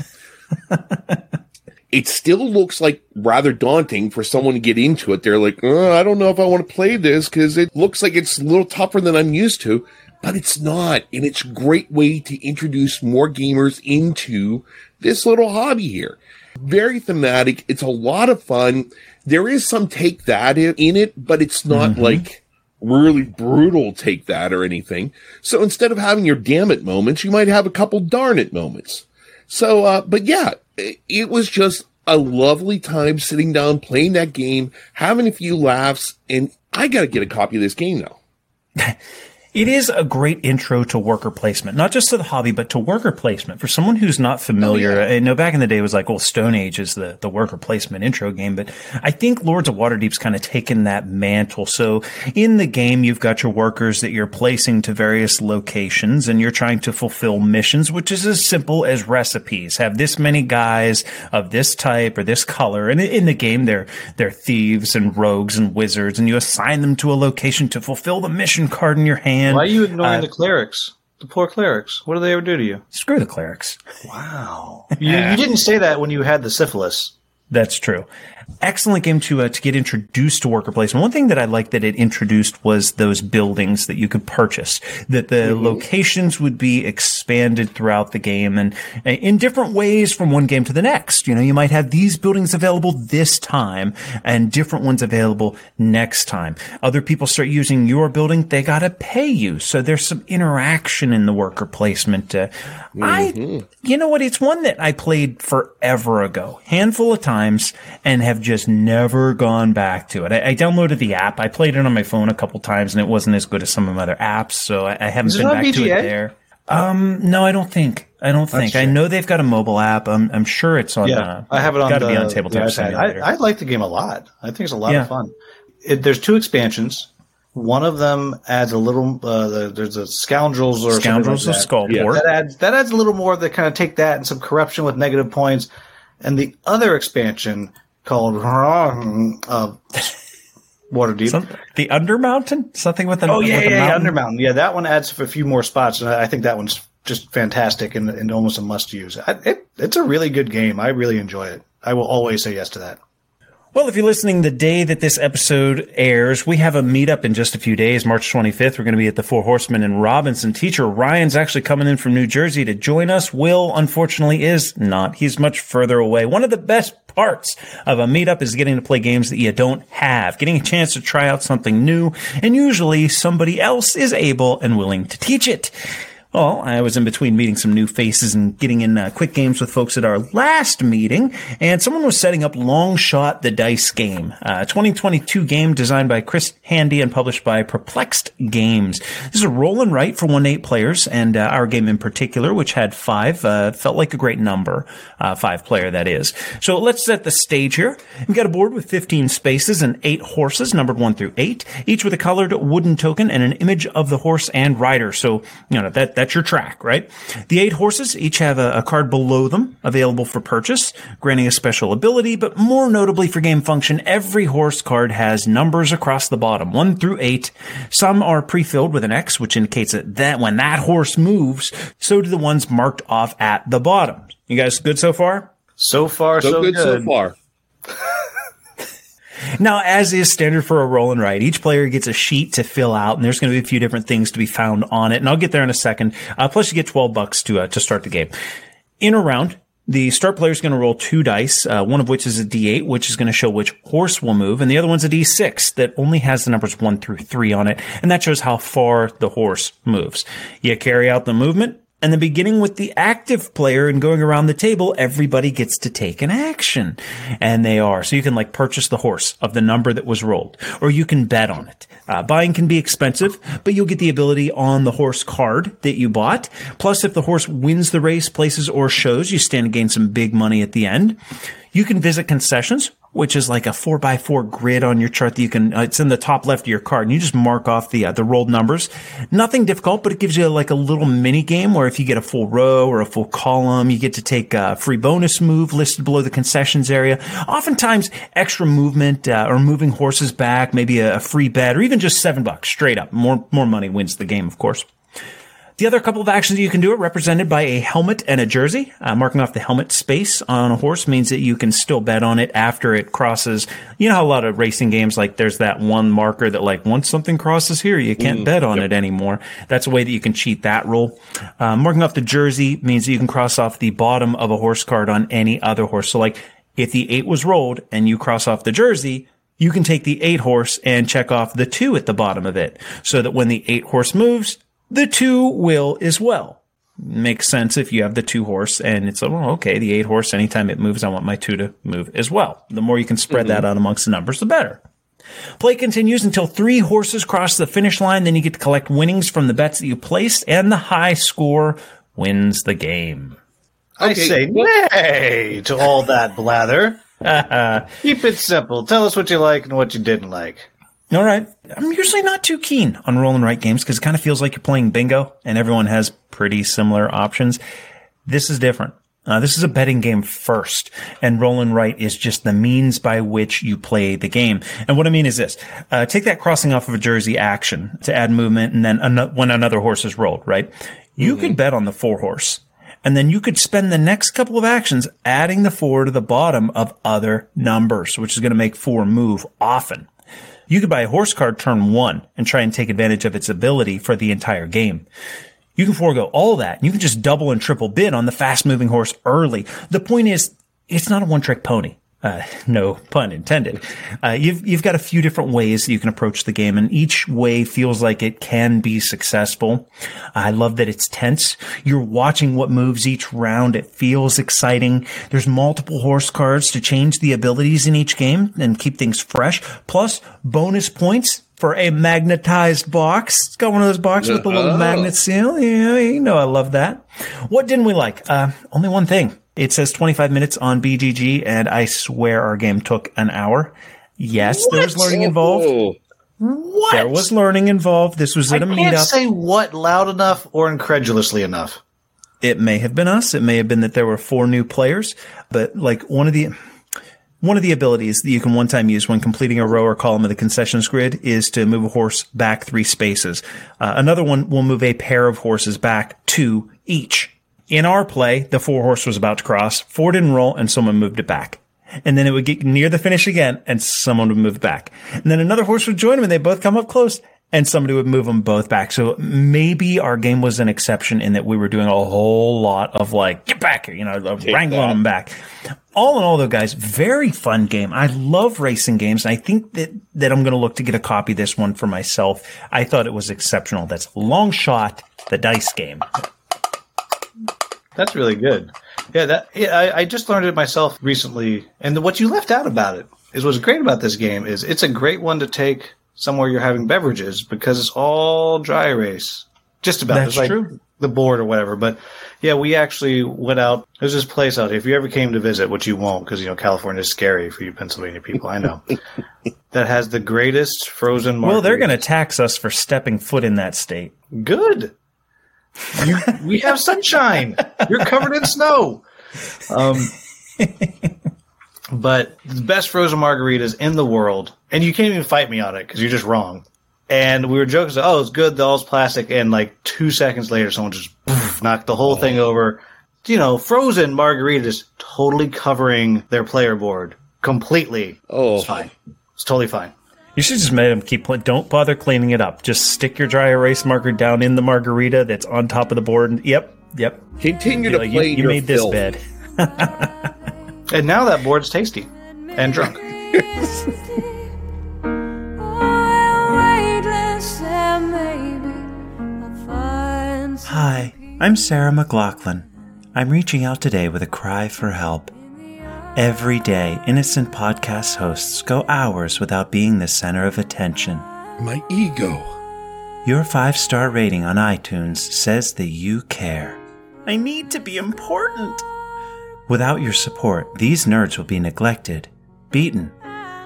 S2: it still looks like rather daunting for someone to get into it. They're like, "Uh, I don't know if I want to play this because it looks like it's a little tougher than I'm used to. But it's not. And it's a great way to introduce more gamers into this little hobby here. Very thematic. It's a lot of fun. There is some take that in, in it, but it's not like really brutal take that or anything. So instead of having your damn it moments, you might have a couple darn it moments. So, uh, but yeah, it, was just a lovely time sitting down, playing that game, having a few laughs, and I gotta get a copy of this game now.
S1: It is a great intro to worker placement, not just to the hobby, but to worker placement. For someone who's not familiar, oh, I know back in the day it was like, well, Stone Age is the, the worker placement intro game, but I think Lords of Waterdeep's kind of taken that mantle. So in the game, you've got your workers that you're placing to various locations and you're trying to fulfill missions, which is as simple as recipes. Have this many guys of this type or this color. And in the game, they're, they're thieves and rogues and wizards and you assign them to a location to fulfill the mission card in your hand.
S3: Why are you ignoring
S1: Uh,
S3: the clerics? The poor clerics. What do they ever do to you?
S1: Screw the clerics.
S3: Wow. you, you didn't say that when you had the syphilis.
S1: That's true. Excellent game to uh, to get introduced to worker placement. One thing that I liked that it introduced was those buildings that you could purchase. That the locations would be expanded throughout the game and uh, in different ways from one game to the next. You know, you might have these buildings available this time and different ones available next time. Other people start using your building, they gotta pay you. So there's some interaction in the worker placement. Uh, I, you know what? It's one that I played forever ago, handful of times, and have just never gone back to it. I, I downloaded the app. I played it on my phone a couple times, and it wasn't as good as some of my other apps, so I, I haven't
S3: Is
S1: been back to it there. Um, no, I don't think. I don't think. I know they've got a mobile app. I'm, I'm sure it's on.
S3: Yeah,
S1: uh,
S3: I have it on
S1: Got to be on
S3: the
S1: tabletop
S3: iPad.
S1: simulator.
S3: I, I like the game a lot. I think it's a lot
S1: Yeah.
S3: of fun. It, there's two expansions. One of them adds a little. Uh, the, there's a scoundrels or
S1: Scoundrels of
S3: like that.
S1: Skullport.
S3: That adds that adds a little more that kind of take that and some corruption with negative points. And the other expansion called uh, Waterdeep.
S1: Some, the Undermountain, something with an
S3: Oh yeah, yeah, yeah,
S1: mountain?
S3: Undermountain. Yeah, that one adds a few more spots, and I I think that one's just fantastic and, and almost a must use. I, it, it's a really good game. I really enjoy it. I will always say yes to that.
S1: Well, if you're listening the day that this episode airs, we have a meetup in just a few days, March 25th. We're going to be at the Four Horsemen in Robinson. Teacher Ryan's actually coming in from New Jersey to join us. Will, unfortunately, is not. He's much further away. One of the best parts of a meetup is getting to play games that you don't have, getting a chance to try out something new, and usually somebody else is able and willing to teach it. Well, I was in between meeting some new faces and getting in uh, quick games with folks at our last meeting, and someone was setting up Long Shot the Dice Game, a 2022 game designed by Chris Handy and published by Perplext Games. This is a roll and write for one eight players, and uh, our game in particular, which had five, uh, felt like a great number, uh, five player that is. So let's set the stage here. We've got a board with 15 spaces and eight horses, numbered one through eight, each with a colored wooden token and an image of the horse and rider. So, you know, that, that's your track, right? The eight horses each have a, a card below them available for purchase, granting a special ability, but more notably for game function, every horse card has numbers across the bottom, one through eight. Some are pre-filled with an X, which indicates that, that when that horse moves, so do the ones marked off at the bottom. You guys good so far?
S3: So far,
S2: So,
S3: so,
S2: good, so far.
S1: Now, as is standard for a roll and write, each player gets a sheet to fill out, and there's going to be a few different things to be found on it. And I'll get there in a second. Uh, plus, you get 12 bucks to uh, to start the game. In a round, the start player is going to roll two dice, uh, one of which is a D8, which is going to show which horse will move, and the other one's a D6 that only has the numbers one through three on it, and that shows how far the horse moves. You carry out the movement. And then beginning with the active player and going around the table, everybody gets to take an action. And they are. So you can like purchase the horse of the number that was rolled, or you can bet on it. Uh, buying can be expensive, but you'll get the ability on the horse card that you bought. Plus, if the horse wins the race, places, or shows, you stand to gain some big money at the end. You can visit concessions, which is like a four by four grid on your chart that you can, uh, it's in the top left of your card and you just mark off the, uh, the rolled numbers. Nothing difficult, but it gives you like a little mini game where if you get a full row or a full column, you get to take a free bonus move listed below the concessions area. Oftentimes extra movement, uh, or moving horses back, maybe a, a free bet or even just seven bucks straight up. More, more money wins the game, of course. The other couple of actions you can do are represented by a helmet and a jersey. Uh, marking off the helmet space on a horse means that you can still bet on it after it crosses. You know how a lot of racing games, like there's that one marker that like once something crosses here, you can't bet on it anymore. That's a way that you can cheat that rule. Uh, marking off the jersey means that you can cross off the bottom of a horse card on any other horse. So like if the eight was rolled and you cross off the jersey, you can take the eight horse and check off the two at the bottom of it so that when the eight horse moves, the two will as well. Makes sense if you have the two horse and it's, oh, okay, the eight horse, anytime it moves, I want my two to move as well. The more you can spread that mm-hmm. out amongst the numbers, the better. Play continues until three horses cross the finish line. Then you get to collect winnings from the bets that you placed and the high score wins the game.
S3: I say nay to all that blather. Keep it simple. Tell us what you like and what you didn't like.
S1: All right. I'm usually not too keen on roll and write games because it kind of feels like you're playing bingo and everyone has pretty similar options. This is different. Uh, this is a betting game first, and roll and write is just the means by which you play the game. And what I mean is this: uh, take that crossing off of a jersey action to add movement, and then ano- when another horse is rolled, right? You could bet on the four horse, and then you could spend the next couple of actions adding the four to the bottom of other numbers, which is going to make four move often. You could buy a horse card turn one and try and take advantage of its ability for the entire game. You can forego all that. You can just double and triple bid on the fast moving horse early. The point is, it's not a one trick pony. Uh, no pun intended. Uh, you've, you've got a few different ways that you can approach the game and each way feels like it can be successful. I love that it's tense. You're watching what moves each round. It feels exciting. There's multiple horse cards to change the abilities in each game and keep things fresh. Plus bonus points for a magnetized box. It's got one of those boxes with the little
S2: Oh.
S1: magnet seal. Yeah, you know I love that. What didn't we like? Uh, only one thing. It says 25 minutes on BGG, and I swear our game took an hour. Yes, there was learning involved.
S2: Oh,
S3: What?
S1: There was learning involved. This was
S3: I
S1: at a
S3: can't
S1: meetup.
S3: say what loud enough or incredulously enough.
S1: it may have been us. It may have been that there were four new players, but like one of the one of the abilities that you can one time use when completing a row or column of the concessions grid is to move a horse back three spaces. Uh, another one will move a pair of horses back two each. In our play, the four horse was about to cross, four didn't roll, and someone moved it back. And then it would get near the finish again, and someone would move back. And then another horse would join them, and they both come up close, and somebody would move them both back. So maybe our game was an exception in that we were doing a whole lot of like, get back here, you know, wrangling
S2: that.
S1: them back. All in all, though, guys, very fun game. I love racing games, and I think that that I'm going to look to get a copy of this one for myself. I thought it was exceptional. That's Longshot, the dice game.
S3: That's really good. Yeah, that yeah, I, I just learned it myself recently. And what you left out about it is what's great about this game is it's a great one to take somewhere you're having beverages because it's all dry erase. Just about.
S1: That's
S3: like
S1: true.
S3: The board or whatever. But yeah, we actually went out. There's this place out here. If you ever came to visit, which you won't because, you know, California is scary for you Pennsylvania people, I know, that has the greatest frozen
S1: Well, they're going to tax us for stepping foot in that state.
S3: Good. You, we have sunshine. You're covered in snow. Um, but the best frozen margaritas in the world, and you can't even fight me on it because you're just wrong. And we were joking, so, oh, it's good, the all's plastic. And like two seconds later, someone just poof, knocked the whole thing over. You know, frozen margaritas totally covering their player board completely.
S2: oh,
S3: It's fine. It's totally fine.
S1: You should just make them keep. pl- Don't bother cleaning it up. Just stick your dry erase marker down in the margarita that's on top of the board. And, yep, yep.
S2: Continue to
S1: like,
S2: play
S1: you, you
S2: your
S1: made this bed.
S3: And now that board's tasty and drunk.
S1: Hi, I'm Sarah McLachlan. I'm reaching out today with a cry for help. Every day, innocent podcast hosts go hours without being the center of attention.
S4: My ego.
S1: Your five star rating on iTunes says that you care. I need to be important. Without your support, these nerds will be neglected, beaten,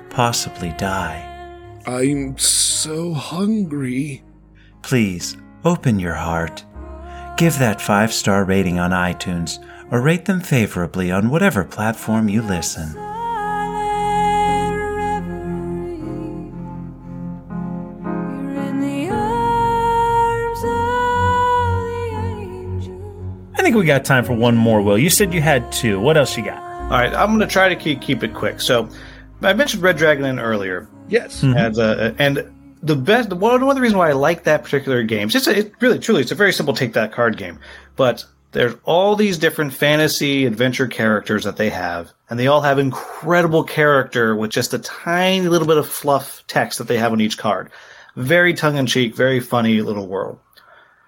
S1: possibly die.
S4: I'm so hungry.
S1: Please open your heart. Give that five star rating on iTunes or rate them favorably on whatever platform you listen. I think we got time for one more, Will. You said you had two. What else you got?
S3: All right, I'm going to try to keep keep it quick. So, I mentioned Red Dragon Inn earlier,
S2: Yes. Mm-hmm.
S3: as a, and the best one one of the reasons why I like that particular game. It's just a, it really truly it's a very simple take that card game, but there's all these different fantasy adventure characters that they have, and they all have incredible character with just a tiny little bit of fluff text that they have on each card. Very tongue in cheek, very funny little world.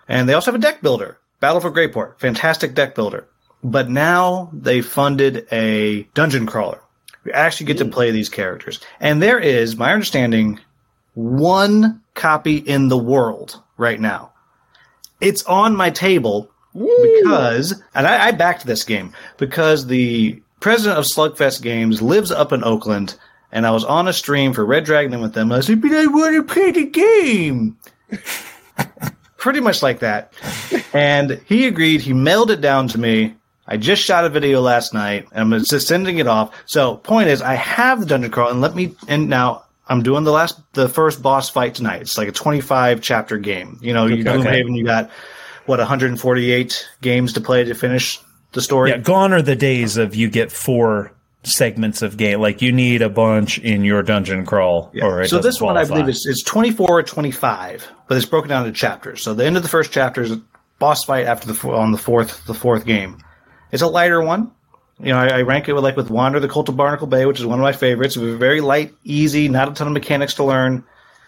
S3: And they also have a deck builder, Battle for Greyport, fantastic deck builder. But now they funded a dungeon crawler. You actually get to play these characters. And there is, my understanding, one copy in the world right now. It's on my table because, and I, I backed this game because the president of Slugfest Games lives up in Oakland, and I was on a stream for Red Dragon with them. And I said, "But I want to play the game." Pretty much like that, and he agreed. He mailed it down to me. I just shot a video last night, and I'm just sending it off. So, point is, I have the dungeon crawl, and let me. And now I'm doing the last, the first boss fight tonight. It's like a 25 chapter game. You know, you
S1: Okay.
S3: Gloomhaven, you got what 148 games to play to finish the story.
S1: Yeah, gone are the days of you get four segments of game. Like you need a bunch in your dungeon crawl, or it
S3: so
S1: doesn't
S3: this one, I believe, is, is 24 or 25, but it's broken down into chapters. So the end of the first chapter is a boss fight after the on the fourth the fourth game. It's a lighter one. You know, I, I rank it with like with Wander the Cult of Barnacle Bay, which is one of my favorites. It was very light, easy, not a ton of mechanics to learn.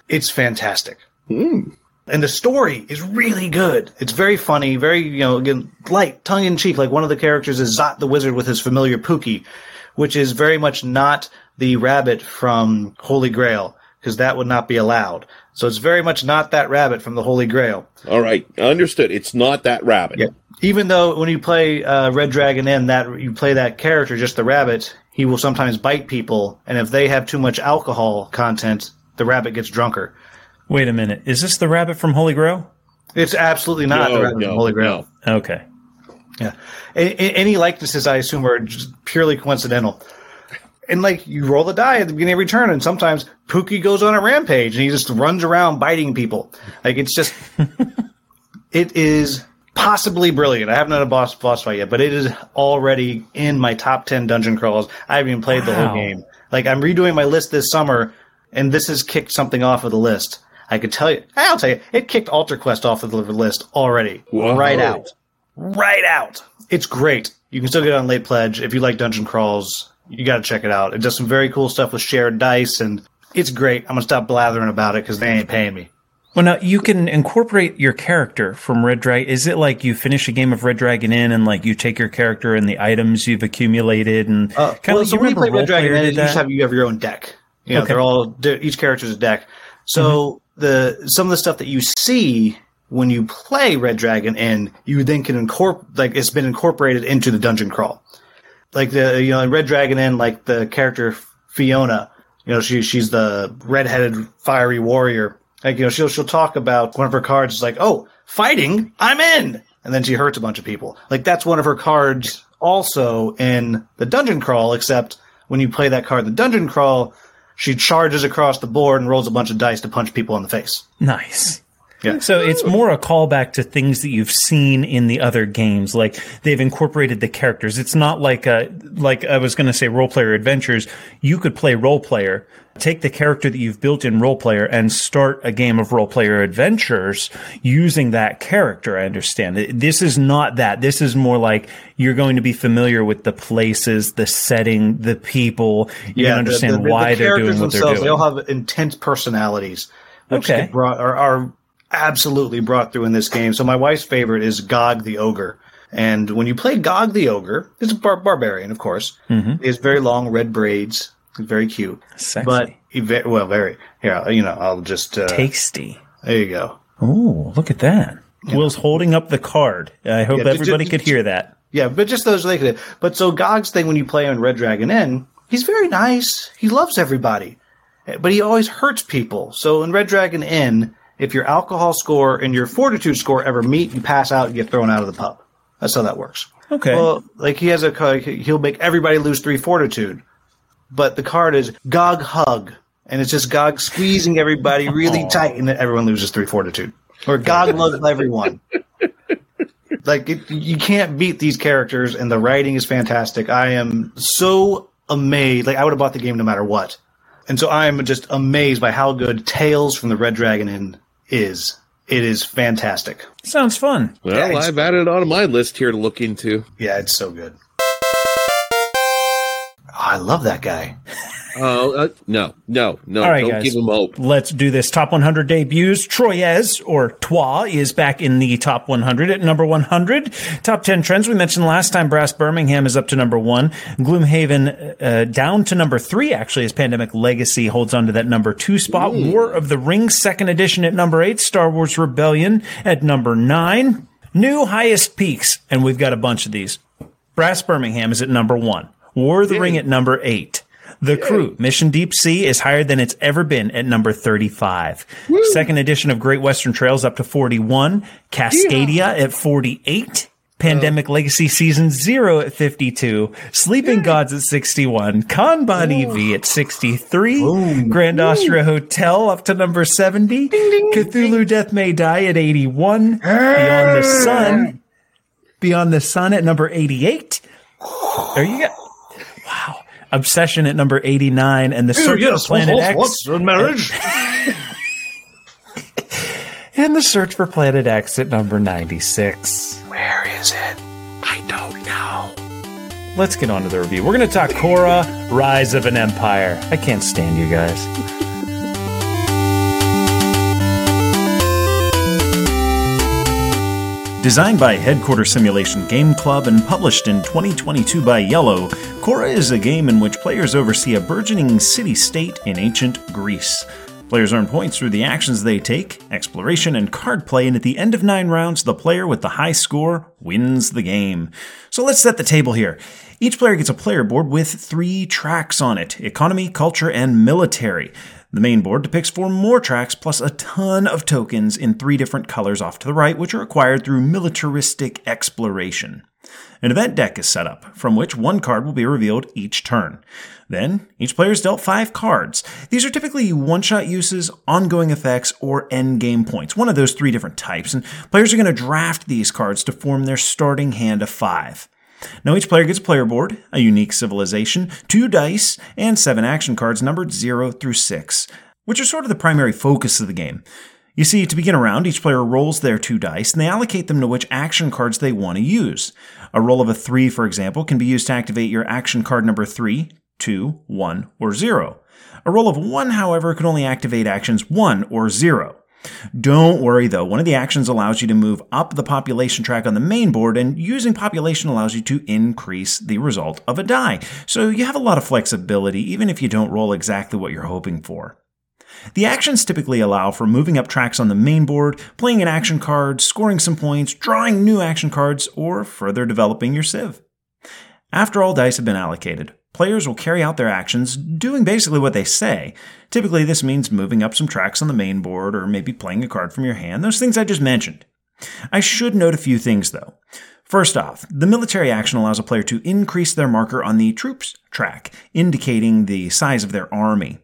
S3: It's fantastic. Hmm. And the story is really good. It's very funny, very, you know, again, light, tongue in cheek. Like one of the characters is Zot the Wizard with his familiar Pookie, which is very much not the rabbit from Holy Grail, because that would not be allowed. So it's very much not that rabbit from the Holy Grail.
S2: All right. Understood. It's not that rabbit.
S3: Yeah. Even though when you play uh, Red Dragon Inn, that you play that character, just the rabbit, he will sometimes bite people, and if they have too much alcohol content, the rabbit gets drunker.
S1: Wait a minute. Is this the rabbit from Holy Grail?
S3: It's absolutely not the rabbit
S2: no,
S3: from Holy Grail.
S2: no.
S1: Okay.
S3: Yeah. A- a- any likenesses, I assume, are just purely coincidental. And like you roll the die at the beginning of every turn, and sometimes Pookie goes on a rampage and he just runs around biting people. Like it's just, it is possibly brilliant. I haven't had a boss boss fight yet, but it is already in my top ten dungeon crawls. I haven't even played the whole game. Like I'm redoing my list this summer, and this has kicked something off of the list. I could tell you, I'll tell you, it kicked Altar Quest off of the list already,
S2: Whoa.
S3: right out right out. It's great. You can still get it on late pledge if you like dungeon crawls. You got to check it out. It does some very cool stuff with shared dice, and it's great. I'm gonna stop blathering about it because they ain't paying me.
S1: Well, now you can incorporate your character from Red Dragon. Is it like you finish a game of Red Dragon Inn and like you take your character and the items you've accumulated and
S3: Uh,
S1: kind
S3: well,
S1: of
S3: so
S1: you
S3: when you
S1: remember
S3: play Red Dragon,
S1: Roleplayer
S3: Inn, you just have you have your own deck. You know,
S1: Okay.
S3: they're all they're, each character's a deck. So the some of the stuff that you see when you play Red Dragon and you then can incorporate like it's been incorporated into the dungeon crawl. Like the you know in Red Dragon Inn, like the character Fiona, you know she she's the redheaded fiery warrior. Like you know she'll she'll talk about one of her cards is like oh fighting I'm in, and then she hurts a bunch of people. Like that's one of her cards also in the dungeon crawl, except when you play that card, the dungeon crawl, she charges across the board and rolls a bunch of dice to punch people in the face.
S1: Nice.
S3: Yeah.
S1: So it's more a callback to things that you've seen in the other games. Like they've incorporated the characters. It's not like a, like I was going to say role player adventures. You could play role player, take the character that you've built in role player and start a game of role player adventures using that character. I understand. This is not that. This is more like you're going to be familiar with the places, the setting, the people. You can understand
S3: the- the
S1: why they're doing
S3: characters
S1: what they're
S3: themselves,
S1: doing.
S3: They all have intense personalities, which
S1: Okay.
S3: brought, are, are absolutely brought through in this game. So my wife's favorite is Gog the Ogre. And when you play Gog the Ogre, it's a bar- barbarian, of course.
S1: Mm-hmm.
S3: He has very long red braids. Very cute.
S1: Sexy.
S3: But he ve- well, very. Here, you know, I'll just. Uh,
S1: Tasty.
S3: there you go.
S1: Oh, look at that. Will's holding up the card. I hope
S3: Yeah,
S1: everybody
S3: just-
S1: could hear that.
S3: Yeah, but just those it. But so Gog's thing when you play on Red Dragon Inn, he's very nice. He loves everybody, but he always hurts people. So in Red Dragon Inn, if your alcohol score and your fortitude score ever meet, you pass out and get thrown out of the pub. That's how that works.
S1: Okay.
S3: Well, like he has a card, he'll make everybody lose three fortitude, but the card is Gog Hug, and it's just Gog squeezing everybody really tight, and then everyone loses three fortitude. Or Gog loves everyone. Like it, you can't beat these characters, and the writing is fantastic. I am so amazed. Like I would have bought the game no matter what, and so I am just amazed by how good Tales from the Red Dragon Inn is. It is fantastic.
S1: Sounds fun.
S2: Well,
S3: Yeah,
S2: I've added it onto my list here to look into.
S3: Yeah, it's so good. Oh, I love that guy.
S2: Oh, uh, no, no, no.
S1: All right,
S2: don't
S1: guys.
S2: give him hope.
S1: Let's do this. Top 100 debuts. Troyes, or Trois, is back in the top 100 at number 100. Top 10 trends we mentioned last time. Brass Birmingham is up to number one. Gloomhaven uh, down to number three, actually, as Pandemic Legacy holds on to that number two spot. War of the Rings, second edition at number eight. Star Wars Rebellion at number nine. New highest peaks, and we've got a bunch of these. Brass Birmingham is at number one. War of the Ring at number eight. The Crew, Mission Deep Sea, is higher than it's ever been at number 35. Second edition of Great Western Trails up to 41. Cascadia at 48. Pandemic Legacy Season 0 at 52. Sleeping Gods at 61. Kanban EV at 63. Grand Austria Hotel up to number 70. Cthulhu Death May Die at 81. Beyond the Sun. Beyond the Sun at number 88. There you go. Wow. Obsession at number 89 and the Search for Planet X.
S3: marriage?
S1: And the Search for Planet X at number 96.
S3: Where is it?
S1: I don't know. Let's get on to the review. We're going to talk Khora, Rise of an Empire. I can't stand you guys. Designed by Headquarter Simulation Game Club and published in 2022 by Iello, Khora is a game in which players oversee a burgeoning city state in ancient Greece. Players earn points through the actions they take, exploration, and card play, and at the end of nine rounds, the player with the high score wins the game. So let's set the table here. Each player gets a player board with three tracks on it economy, culture, and military. The main board depicts four more tracks plus a ton of tokens in three different colors off to the right, which are acquired through militaristic exploration. An event deck is set up, from which one card will be revealed each turn. Then, each player is dealt five cards. These are typically one shot uses, ongoing effects, or end game points, one of those three different types, and players are going to draft these cards to form their starting hand of five. Now, each player gets a player board, a unique civilization, two dice, and seven action cards numbered 0 through 6, which are sort of the primary focus of the game. You see, to begin a round, each player rolls their two dice and they allocate them to which action cards they want to use. A roll of a 3, for example, can be used to activate your action card number 3, 2, 1, or 0. A roll of 1, however, can only activate actions 1 or 0. Don't worry though, one of the actions allows you to move up the population track on the main board, and using population allows you to increase the result of a die. So you have a lot of flexibility, even if you don't roll exactly what you're hoping for. The actions typically allow for moving up tracks on the main board, playing an action card, scoring some points, drawing new action cards, or further developing your civ. After all dice have been allocated, players will carry out their actions doing basically what they say. Typically, this means moving up some tracks on the main board or maybe playing a card from your hand, those things I just mentioned. I should note a few things though. First off, the military action allows a player to increase their marker on the troops track, indicating the size of their army.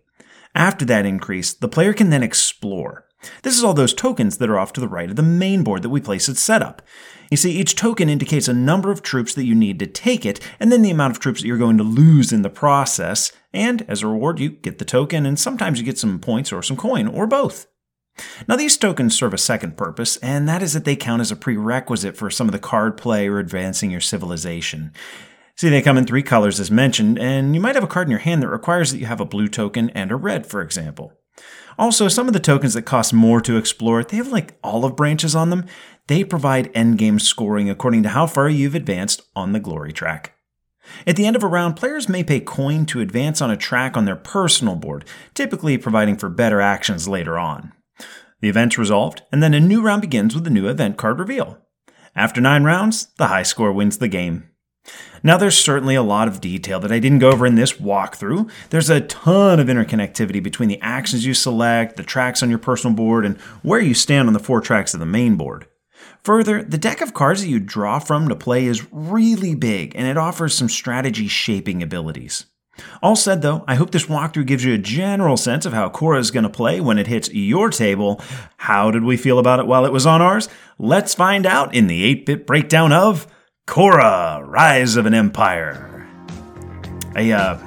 S1: After that increase, the player can then explore. This is all those tokens that are off to the right of the main board that we place at setup. You see, each token indicates a number of troops that you need to take it, and then the amount of troops that you're going to lose in the process. And as a reward, you get the token, and sometimes you get some points or some coin, or both. Now, these tokens serve a second purpose, and that is that they count as a prerequisite for some of the card play or advancing your civilization. See, they come in three colors as mentioned, and you might have a card in your hand that requires that you have a blue token and a red, for example. Also, some of the tokens that cost more to explore, they have like olive branches on them. They provide endgame scoring according to how far you've advanced on the glory track. At the end of a round, players may pay coin to advance on a track on their personal board, typically providing for better actions later on. The event's resolved, and then a new round begins with a new event card reveal. After nine rounds, the high score wins the game. Now, there's certainly a lot of detail that I didn't go over in this walkthrough. There's a ton of interconnectivity between the actions you select, the tracks on your personal board, and where you stand on the four tracks of the main board. Further, the deck of cards that you draw from to play is really big, and it offers some strategy shaping abilities. All said though, I hope this walkthrough gives you a general sense of how Khora is going to play when it hits your table. How did we feel about it while it was on ours? Let's find out in the 8 bit breakdown of Khora Rise of an Empire. I, uh,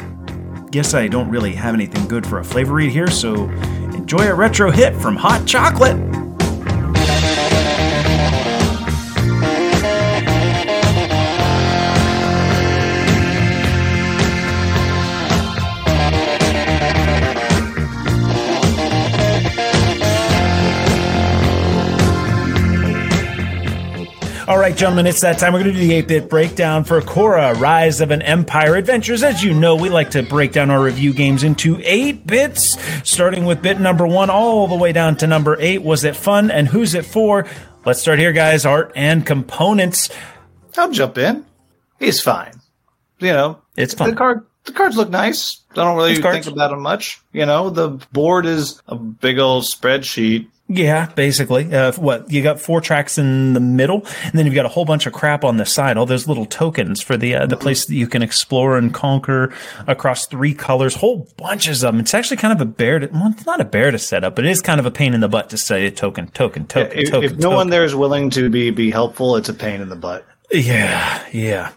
S1: guess I don't really have anything good for a flavor read here, so enjoy a retro hit from Hot Chocolate. Right, gentlemen, it's that time. We're going to do the 8 bit breakdown for Khora Rise of an Empire Adventures. As you know, we like to break down our review games into 8 bits, starting with bit number 1 all the way down to number 8. Was it fun and who's it for? Let's start here, guys. Art and components.
S3: I'll jump in. He's fine. You know,
S1: It's fun.
S3: The card, the cards look nice. I don't really think about them much. You know, the board is a big old spreadsheet.
S1: Yeah, basically. Uh, what you got four tracks in the middle, and then you've got a whole bunch of crap on the side. All those little tokens for the uh, the place that you can explore and conquer across three colors. Whole bunches of them. It's actually kind of a bear. To, well, it's not a bear to set up, but it is kind of a pain in the butt to say token, token, token,
S3: If,
S1: token.
S3: if no one there is willing to be be helpful, it's a pain in the butt.
S1: Yeah, yeah.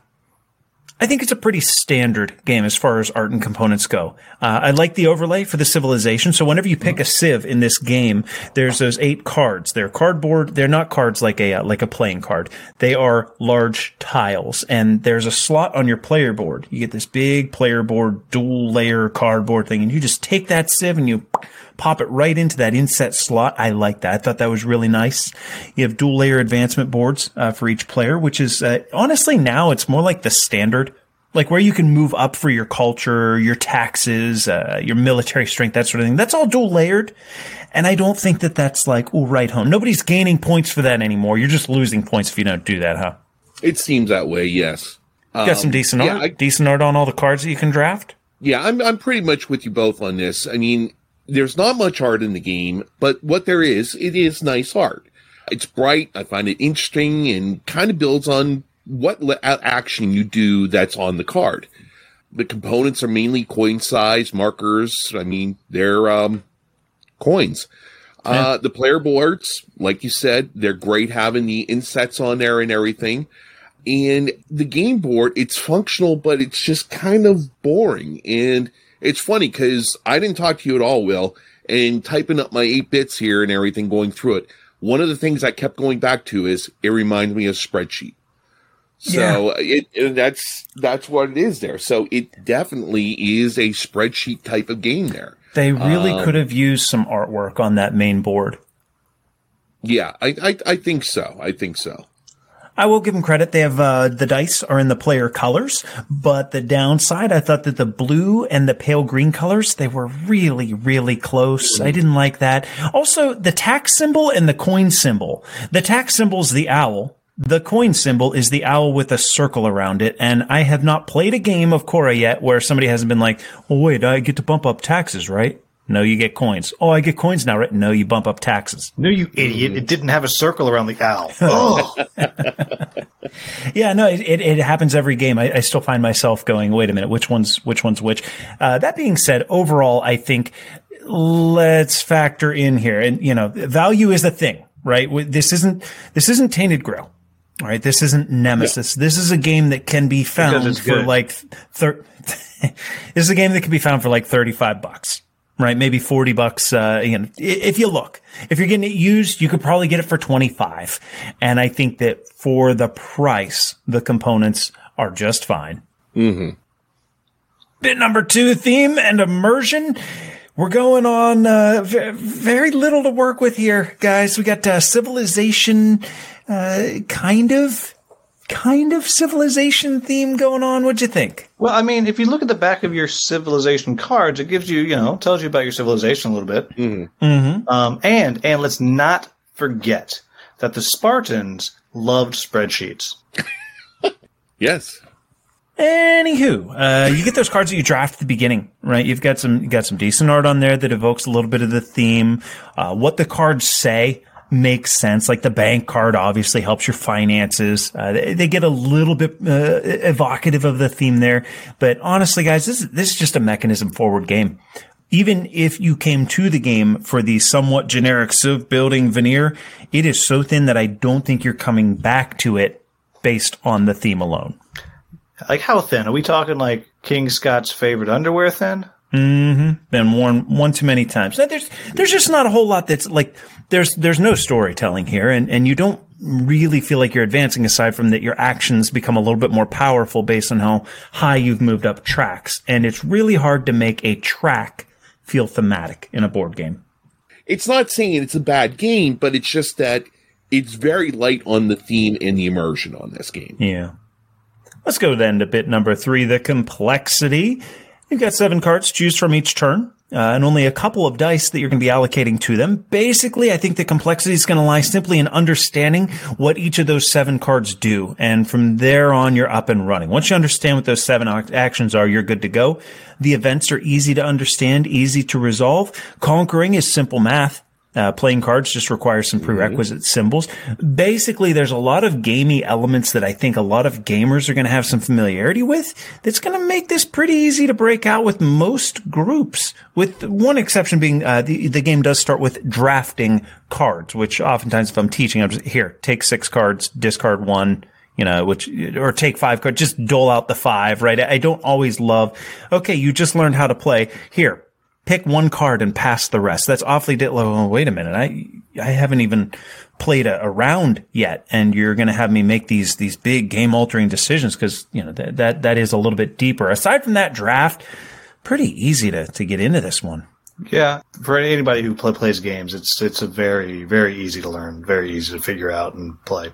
S1: I think it's a pretty standard game as far as art and components go. Uh, I like the overlay for the civilization. So whenever you pick a civ in this game, there's those eight cards. They're cardboard. They're not cards like a uh, like a playing card. They are large tiles, and there's a slot on your player board. You get this big player board, dual layer cardboard thing, and you just take that civ and you pop it right into that inset slot. I like that. I thought that was really nice. You have dual layer advancement boards uh, for each player, which is uh, honestly now it's more like the standard. Like where you can move up for your culture, your taxes, uh, your military strength, that sort of thing. That's all dual layered. And I don't think that that's like, oh, right home. Nobody's gaining points for that anymore. You're just losing points if you don't do that, huh?
S2: It seems that way, yes.
S1: You got some decent
S2: yeah,
S1: art,
S2: I-
S1: decent art on all the cards that you can draft.
S2: Yeah, I'm I'm pretty much with you both on this. I mean, there's not much art in the game, but what there is, it is nice art. It's bright. I find it interesting and kind of builds on what le- action you do that's on the card. The components are mainly coin size markers. I mean, they're um, coins. Uh, the player boards, like you said, they're great having the insets on there and everything. And the game board, it's functional, but it's just kind of boring. And it's funny because I didn't talk to you at all, Will, and typing up my eight bits here and everything going through it. One of the things I kept going back to is it reminds me of spreadsheet. So it, and that's that's what it is there. So it definitely is a spreadsheet type of game there.
S1: They really
S2: Um,
S1: could have used some artwork on that main board.
S2: Yeah, I, I I think so. I think so.
S1: I will give them credit. They have uh, the dice are in the player colors, but the downside, I thought that the blue and the pale green colors they were really, really close. I didn't like that. Also, the tax symbol and the coin symbol. The tax symbol is the owl. The coin symbol is the owl with a circle around it, and I have not played a game of Khora yet where somebody hasn't been like, "Oh wait, I get to bump up taxes, right?" No, you get coins. Oh, I get coins now, right? No, you bump up taxes.
S3: No, you idiot! It didn't have a circle around the owl. Oh,
S1: Yeah, no, it, it, it happens every game. I, I still find myself going, wait a minute, which one's which one's which? Uh, that being said, overall, I think let's factor in here, and you know, value is the thing, right? This isn't this isn't Tainted Grail. All right, this isn't Nemesis. This is a game that can be found for like thir- this is a game that can be found for like 35 bucks. Right, maybe 40 bucks uh you know, if you look. If you're getting it used, you could probably get it for 25. And I think that for the price, the components are just fine. Bit number 2, theme and immersion. We're going on uh, v- very little to work with here, guys. We got uh, civilization, uh, kind of, kind of civilization theme going on. What'd you think?
S3: Well, I mean, if you look at the back of your civilization cards, it gives you, you know, tells you about your civilization a little bit.
S1: Mm-hmm.
S3: Um, and and let's not forget that the Spartans loved spreadsheets.
S2: Yes.
S1: Anywho, uh, you get those cards that you draft at the beginning, right? You've got some, you got some decent art on there that evokes a little bit of the theme. Uh, what the cards say makes sense. Like the bank card obviously helps your finances. Uh, they, they get a little bit, uh, evocative of the theme there. But honestly, guys, this is, this is just a mechanism forward game. Even if you came to the game for the somewhat generic civ building veneer, it is so thin that I don't think you're coming back to it based on the theme alone.
S3: Like how thin? Are we talking like King Scott's favorite underwear thin? Mm-hmm.
S1: Been worn one too many times. Now, There's there's just not a whole lot that's like there's there's no storytelling here, and and you don't really feel like you're advancing aside from that your actions become a little bit more powerful based on how high you've moved up tracks, and it's really hard to make a track feel thematic in a board game.
S2: It's not saying it's a bad game, but it's just that it's very light on the theme and the immersion on this game.
S1: Yeah. Let's go then to bit number three, the complexity. You've got seven cards, choose from each turn, uh, and only a couple of dice that you're going to be allocating to them. Basically, I think the complexity is going to lie simply in understanding what each of those seven cards do. And from there on, you're up and running. Once you understand what those seven actions are, you're good to go. The events are easy to understand, easy to resolve. Conquering is simple math. Uh, playing cards just requires some prerequisite symbols. Basically, there's a lot of gamey elements that I think a lot of gamers are going to have some familiarity with. That's going to make this pretty easy to break out with most groups. With one exception being, uh, the the game does start with drafting cards, which oftentimes if I'm teaching, I'm just here take six cards, discard one you know, which, or take five cards, just dole out the five, right? I don't always love, okay, you just learned how to play. Here, pick one card and pass the rest. That's awfully, di- oh, wait a minute. I, I haven't even played a, a round yet. And you're going to have me make these, these big game altering decisions because, you know, that, that, that is a little bit deeper. Aside from that draft, pretty easy to, to get into this one.
S3: Yeah, for anybody who play, plays games, it's it's a very very easy to learn, very easy to figure out and play.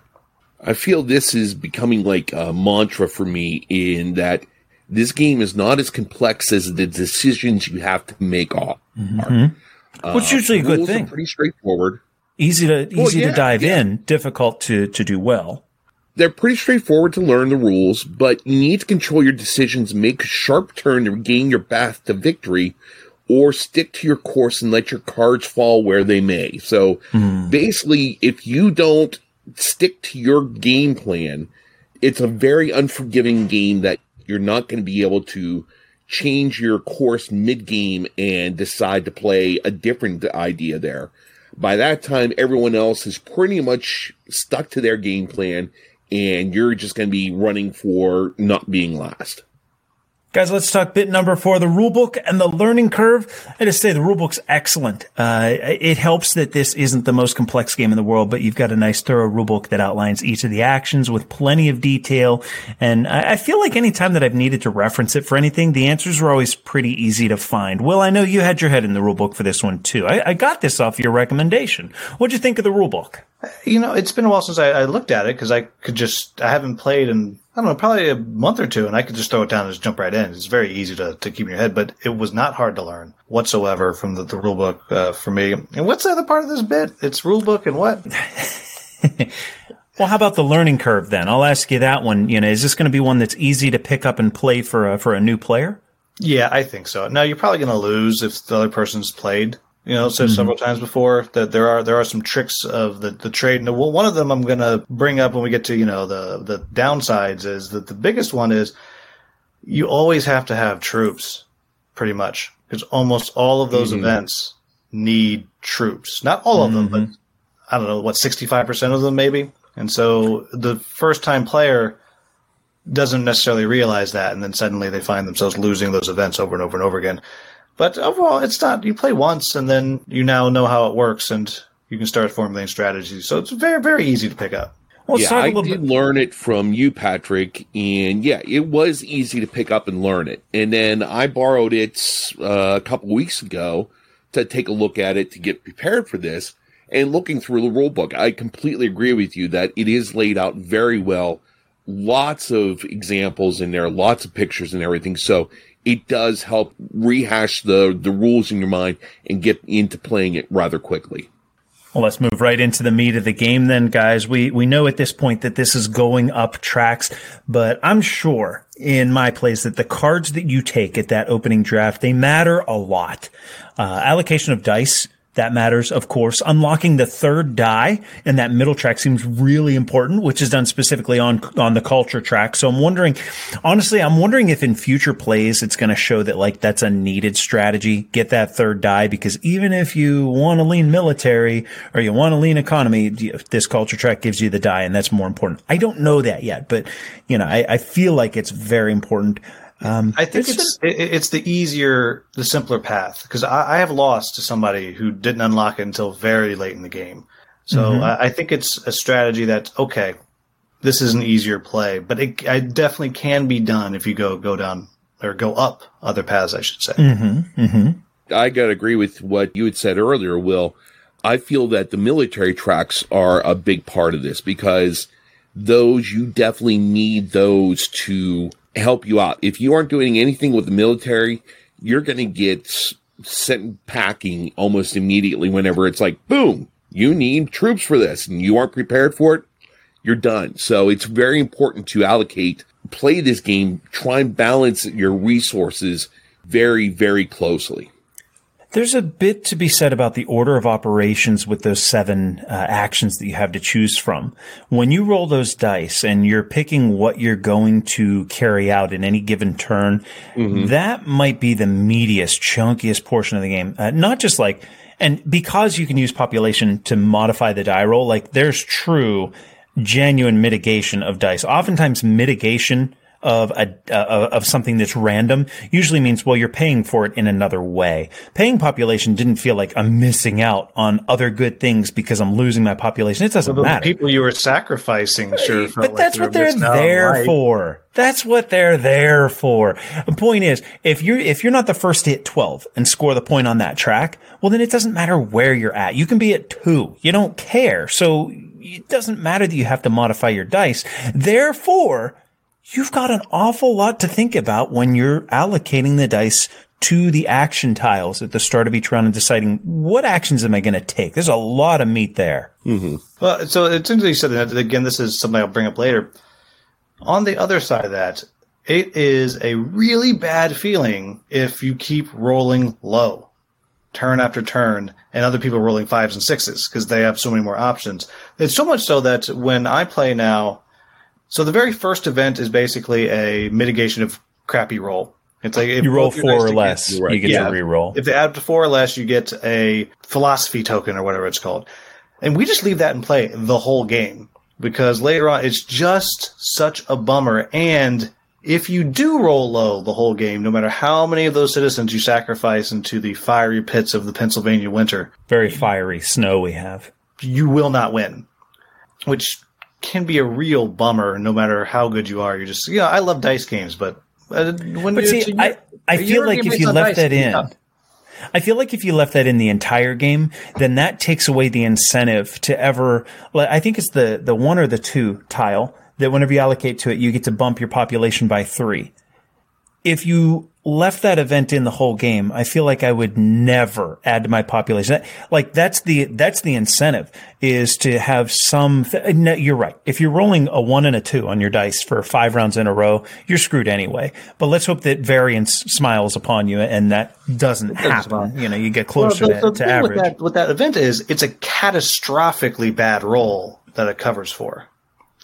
S2: I feel this is becoming like a mantra for me in that this game is not as complex as the decisions you have to make are. Mm-hmm.
S1: Which is uh, usually a good thing.
S2: pretty straightforward.
S1: Easy to, easy
S2: yeah,
S1: to dive
S2: yeah.
S1: in, difficult to, to do well.
S2: They're pretty straightforward to learn the rules, but you need to control your decisions, make a sharp turn to regain your path to victory, or stick to your course and let your cards fall where they may. So hmm. basically, if you don't stick to your game plan, it's a very unforgiving game that you're not going to be able to change your course mid game and decide to play a different idea there. By that time, everyone else is pretty much stuck to their game plan and you're just going to be running for not being last.
S1: Guys, let's talk bit number four, the rulebook and the learning curve. I just say the rulebook's excellent. Uh, it helps that this isn't the most complex game in the world, but you've got a nice thorough rulebook that outlines each of the actions with plenty of detail. And I, I feel like any time that I've needed to reference it for anything, the answers were always pretty easy to find. Well, I know you had your head in the rulebook for this one too. I, I got this off your recommendation. What'd you think of the rulebook?
S3: You know, it's been a while since I, I looked at it because I could just I haven't played in I don't know probably a month or two, and I could just throw it down and just jump right in. It's very easy to, to keep in your head, but it was not hard to learn whatsoever from the, the rule book uh, for me. And what's the other part of this bit? It's rule book and what?
S1: Well, how about the learning curve then? I'll ask you that one. You know, is this going to be one that's easy to pick up and play for a, for a new player?
S3: Yeah, I think so. Now you're probably going to lose if the other person's played. You know, said mm-hmm. several times before that there are there are some tricks of the the trade. And well, one of them I'm going to bring up when we get to you know the the downsides is that the biggest one is you always have to have troops, pretty much, because almost all of those mm-hmm. events need troops. Not all of them, but mm-hmm. I don't know what sixty five percent of them maybe. And so the first time player doesn't necessarily realize that, and then suddenly they find themselves losing those events over and over and over again. But overall, it's not. You play once, and then you now know how it works, and you can start formulating strategies. So it's very, very easy to pick up.
S1: Well, let's
S2: yeah,
S1: talk a
S2: I
S1: little
S2: did
S1: bit.
S2: learn it from you, Patrick, and yeah, it was easy to pick up and learn it. And then I borrowed it uh, a couple weeks ago to take a look at it to get prepared for this. And looking through the rule book, I completely agree with you that it is laid out very well. Lots of examples in there, lots of pictures and everything. So it does help rehash the the rules in your mind and get into playing it rather quickly.
S1: Well, let's move right into the meat of the game then, guys. We we know at this point that this is going up tracks, but I'm sure in my plays that the cards that you take at that opening draft, they matter a lot. Uh, allocation of dice, that matters, of course. Unlocking the third die in that middle track seems really important, which is done specifically on on the culture track. So I'm wondering, honestly, I'm wondering if in future plays it's going to show that like that's a needed strategy. Get that third die because even if you want to lean military or you want to lean economy, this culture track gives you the die, and that's more important. I don't know that yet, but you know, I, I feel like it's very important. Um,
S3: I think
S1: it's
S3: it's it, it's the easier, the simpler path because I, I have lost to somebody who didn't unlock it until very late in the game. So mm-hmm. I, I think it's a strategy that's okay, this is an easier play, but it, it definitely can be done if you go go down or go up other paths, I should say. Mm-hmm. Mm-hmm.
S2: I got to agree with what you had said earlier, Will. I feel that the military tracks are a big part of this because those, you definitely need those to help you out. If you aren't doing anything with the military, you're going to get sent packing almost immediately whenever it's like, boom, you need troops for this and you aren't prepared for it. You're done. So it's very important to allocate, play this game, try and balance your resources very, very closely.
S1: There's a bit to be said about the order of operations with those seven uh, actions that you have to choose from. When you roll those dice and you're picking what you're going to carry out in any given turn, that might be the meatiest, chunkiest portion of the game. Uh, not just like, and because you can use population to modify the die roll, like there's true, genuine mitigation of dice. Oftentimes mitigation of a uh, of something that's random usually means well you're paying for it in another way. Paying population didn't feel like I'm missing out on other good things because I'm losing my population. It doesn't
S3: The
S1: matter.
S3: people you were sacrificing, sure,
S1: But
S3: like
S1: that's what they're
S3: missing out on
S1: there
S3: life.
S1: for. That's what they're there for. The point is, if you're if you're not the first to hit twelve and score the point on that track, well then it doesn't matter where you're at. You can be at two. You don't care. So it doesn't matter that you have to modify your dice. Therefore, you've got an awful lot to think about when you're allocating the dice to the action tiles at the start of each round and deciding what actions am I going to take. There's a lot of meat there. Mm-hmm.
S3: Well, so it's interesting you said that. Again, this is something I'll bring up later. On the other side of that, it is a really bad feeling if you keep rolling low, turn after turn, and other people rolling fives and sixes because they have so many more options. It's so much so that when I play now, so the very first event is basically a mitigation of crappy roll. It's like if
S1: You roll four or less,
S2: You're
S1: you get
S3: Yeah.
S1: to re-roll.
S3: if they add up to four or less, you get a philosophy token or whatever it's called. And we just leave that in play the whole game because later on it's just such a bummer. And if you do roll low the whole game, no matter how many of those citizens you sacrifice into the fiery pits of the Pennsylvania winter,
S1: Very fiery snow we have.
S3: you will not win, which can be a real bummer no matter how good you are. You're just, yeah, I love dice games, but uh, when
S1: But see, I, I feel like if you left
S3: dice,
S1: that in,
S3: tough.
S1: I feel like if you left that in the entire game, then that takes away the incentive to ever. like, I think it's the the one or the two tile that whenever you allocate to it, you get to bump your population by three. If you left that event in the whole game, I feel like I would never add to my population. That, like that's the that's the incentive is to have some. Th- no, you're right. If you're rolling a one and a two on your dice for five rounds in a row, you're screwed anyway. But let's hope that variance smiles upon you and that doesn't happen. You know, you get closer
S3: Well, the- the
S1: to, to
S3: thing
S1: average.
S3: With that, with that event is it's a catastrophically bad roll that it covers for.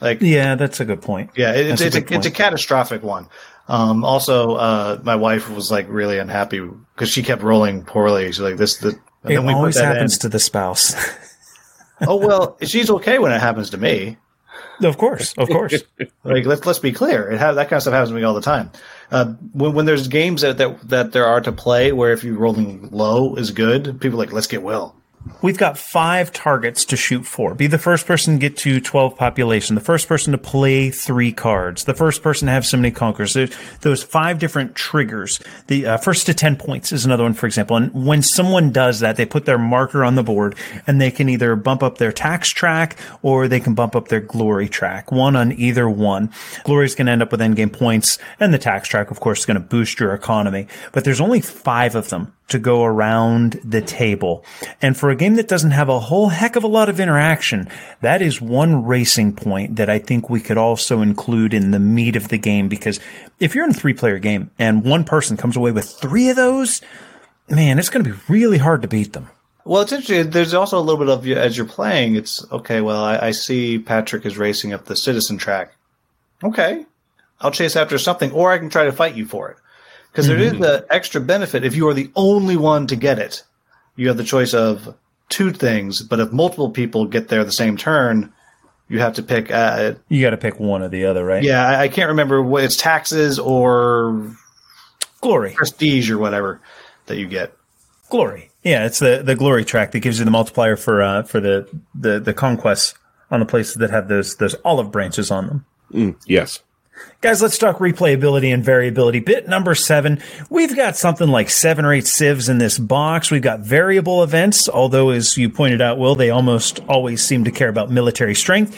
S3: Like, yeah,
S1: yeah, that's a good point.
S3: Yeah,
S1: That's
S3: it's
S1: a
S3: it's a,
S1: good
S3: it's a catastrophic one. Um, also, uh, my wife was like really unhappy because she kept rolling poorly. She's like, "This, the." And
S1: It always happens
S3: in.
S1: to the spouse.
S3: oh well, she's okay when it happens to me.
S1: of course, of course.
S3: Like let's let's be clear, it ha- that kind of stuff happens to me all the time. Uh, when when there's games that, that that there are to play where if you're rolling low is good, people are like let's get Will.
S1: We've got five targets to shoot for. Be the first person to get to 12 population, the first person to play three cards, the first person to have so many conquerors. There's those five different triggers. The uh, first to 10 points is another one, for example. And when someone does that, they put their marker on the board and they can either bump up their tax track or they can bump up their glory track, one on either one. Glory is going to end up with endgame points and the tax track, of course, is going to boost your economy. But there's only five of them to go around the table. And for a game that doesn't have a whole heck of a lot of interaction, that is one racing point that I think we could also include in the meat of the game because if you're in a three player game and one person comes away with three of those, man, it's going to be really hard to beat them.
S3: Well, it's interesting. There's also a little bit of as you're playing. It's okay. Well, I, I see Patrick is racing up the citizen track. Okay, I'll chase after something, or I can try to fight you for it. Because there is the extra benefit if you are the only one to get it. You have the choice of two things, but if multiple people get there the same turn, you have to pick. Uh,
S1: You got to pick one or the other, right?
S3: yeah, I, I can't remember what it's taxes or
S1: Glory.
S3: prestige or whatever that you get.
S1: Glory. Yeah, it's the, the glory track that gives you the multiplier for, uh, for the, the, the conquests on the places that have those, those olive branches on them.
S2: Mm, yes.
S1: Guys, let's talk replayability and variability. Bit number seven. We've got something like seven or eight civs in this box. We've got variable events, although as you pointed out, Will, they almost always seem to care about military strength.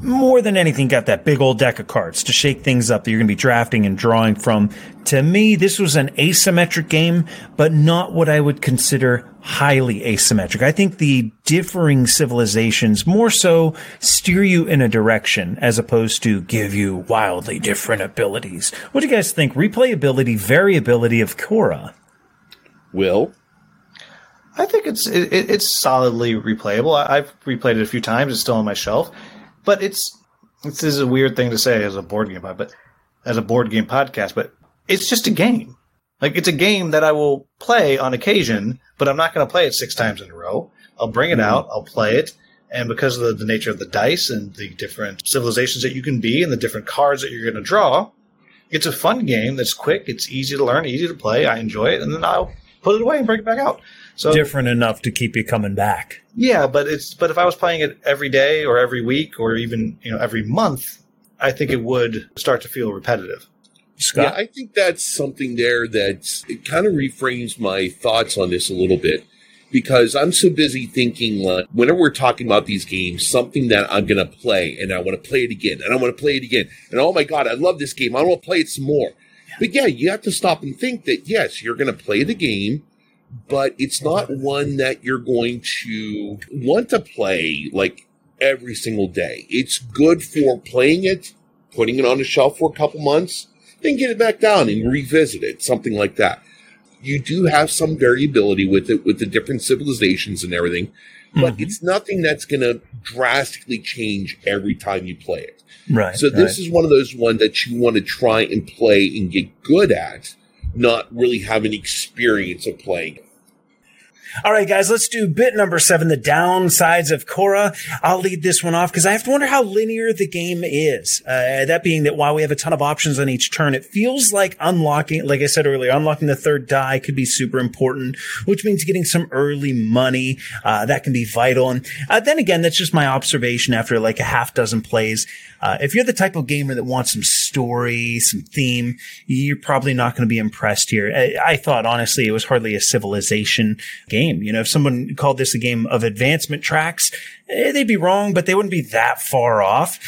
S1: More than anything, got that big old deck of cards to shake things up that you're going to be drafting and drawing from. To me, this was an asymmetric game, but not what I would consider highly asymmetric. I think the differing civilizations more so steer you in a direction as opposed to give you wildly different abilities. What do you guys think? Replayability, variability of Khora.
S2: Will.
S3: I think it's it, it- it's solidly replayable. I, I've replayed it a few times. It's still on my shelf, but it's this is a weird thing to say as a board game, pod- but as a board game podcast. But it's just a game. Like it's a game that I will play on occasion, but I'm not going to play it six times in a row. I'll bring it mm-hmm. out. I'll play it. And because of the, the nature of the dice and the different civilizations that you can be and the different cards that you're going to draw, it's a fun game that's quick. It's easy to learn, easy to play. I enjoy it. And then I'll put it away and bring it back out. So
S1: Different enough to keep you coming back.
S3: yeah, but it's but if I was playing it every day or every week or even you know every month, I think it would start to feel repetitive.
S1: Scott?
S2: Yeah, I think that's something there that it kind of reframes my thoughts on this a little bit because I'm so busy thinking like whenever we're talking about these games, something that I'm going to play and I want to play it again and I want to play it again. And oh my God, I love this game. I want to play it some more. But yeah, you have to stop and think that yes, you're going to play the game, but it's not one that you're going to want to play like every single day. It's good for playing it, putting it on the shelf for a couple months, then get it back down and revisit it, something like that. You do have some variability with it, with the different civilizations and everything, but mm-hmm. it's nothing that's going to drastically change every time you play it.
S1: Right.
S2: So this is one of those one that you want to try and play and get good at, not really have an experience of playing.
S1: All right, guys, let's do bit number seven, the downsides of Khora. I'll lead this one off because I have to wonder how linear the game is. Uh, that being that while we have a ton of options on each turn, it feels like unlocking, like I said earlier, unlocking the third die could be super important, which means getting some early money. Uh, that can be vital. And uh, then again, that's just my observation after like a half dozen plays. Uh, if you're the type of gamer that wants some story, some theme, you're probably not going to be impressed here. I, I thought honestly it was hardly a civilization game. You know, if someone called this a game of advancement tracks, eh, they'd be wrong, but they wouldn't be that far off.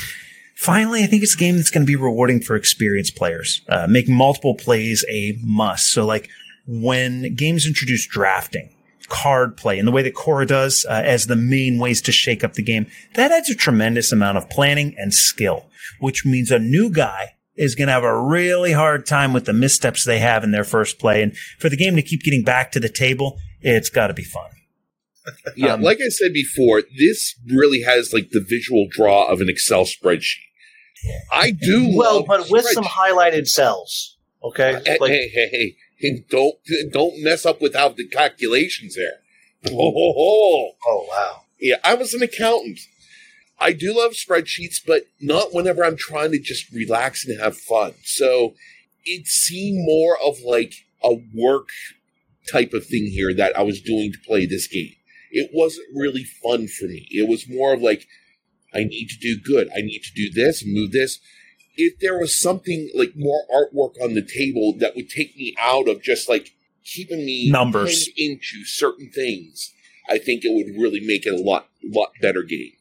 S1: Finally, I think it's a game that's going to be rewarding for experienced players. Uh, make multiple plays a must. So like when games introduce drafting, card play and the way that Khora does uh, as the main ways to shake up the game, that adds a tremendous amount of planning and skill, which means a new guy is going to have a really hard time with the missteps they have in their first play. And for the game to keep getting back to the table, it's got to be fun.
S2: Yeah,
S1: Um,
S2: like I said before, this really has like the visual draw of an Excel spreadsheet. I do
S3: Well,
S2: love
S3: but with some highlighted cells. Okay,
S2: Hey,
S3: like
S2: hey, hey, hey, hey, don't don't mess up without the calculations there. Oh, oh, oh.
S3: oh wow,
S2: Yeah, I was an accountant. I do love spreadsheets, but not whenever I'm trying to just relax and have fun. So it seemed more of like a work type of thing here that I was doing to play this game. it wasn't really fun for me. It was more of like, I need to do good. I need to do this, move this. If there was something like more artwork on the table that would take me out of just like keeping me
S1: Numbers.
S2: into certain things, I think it would really make it a lot, lot better game.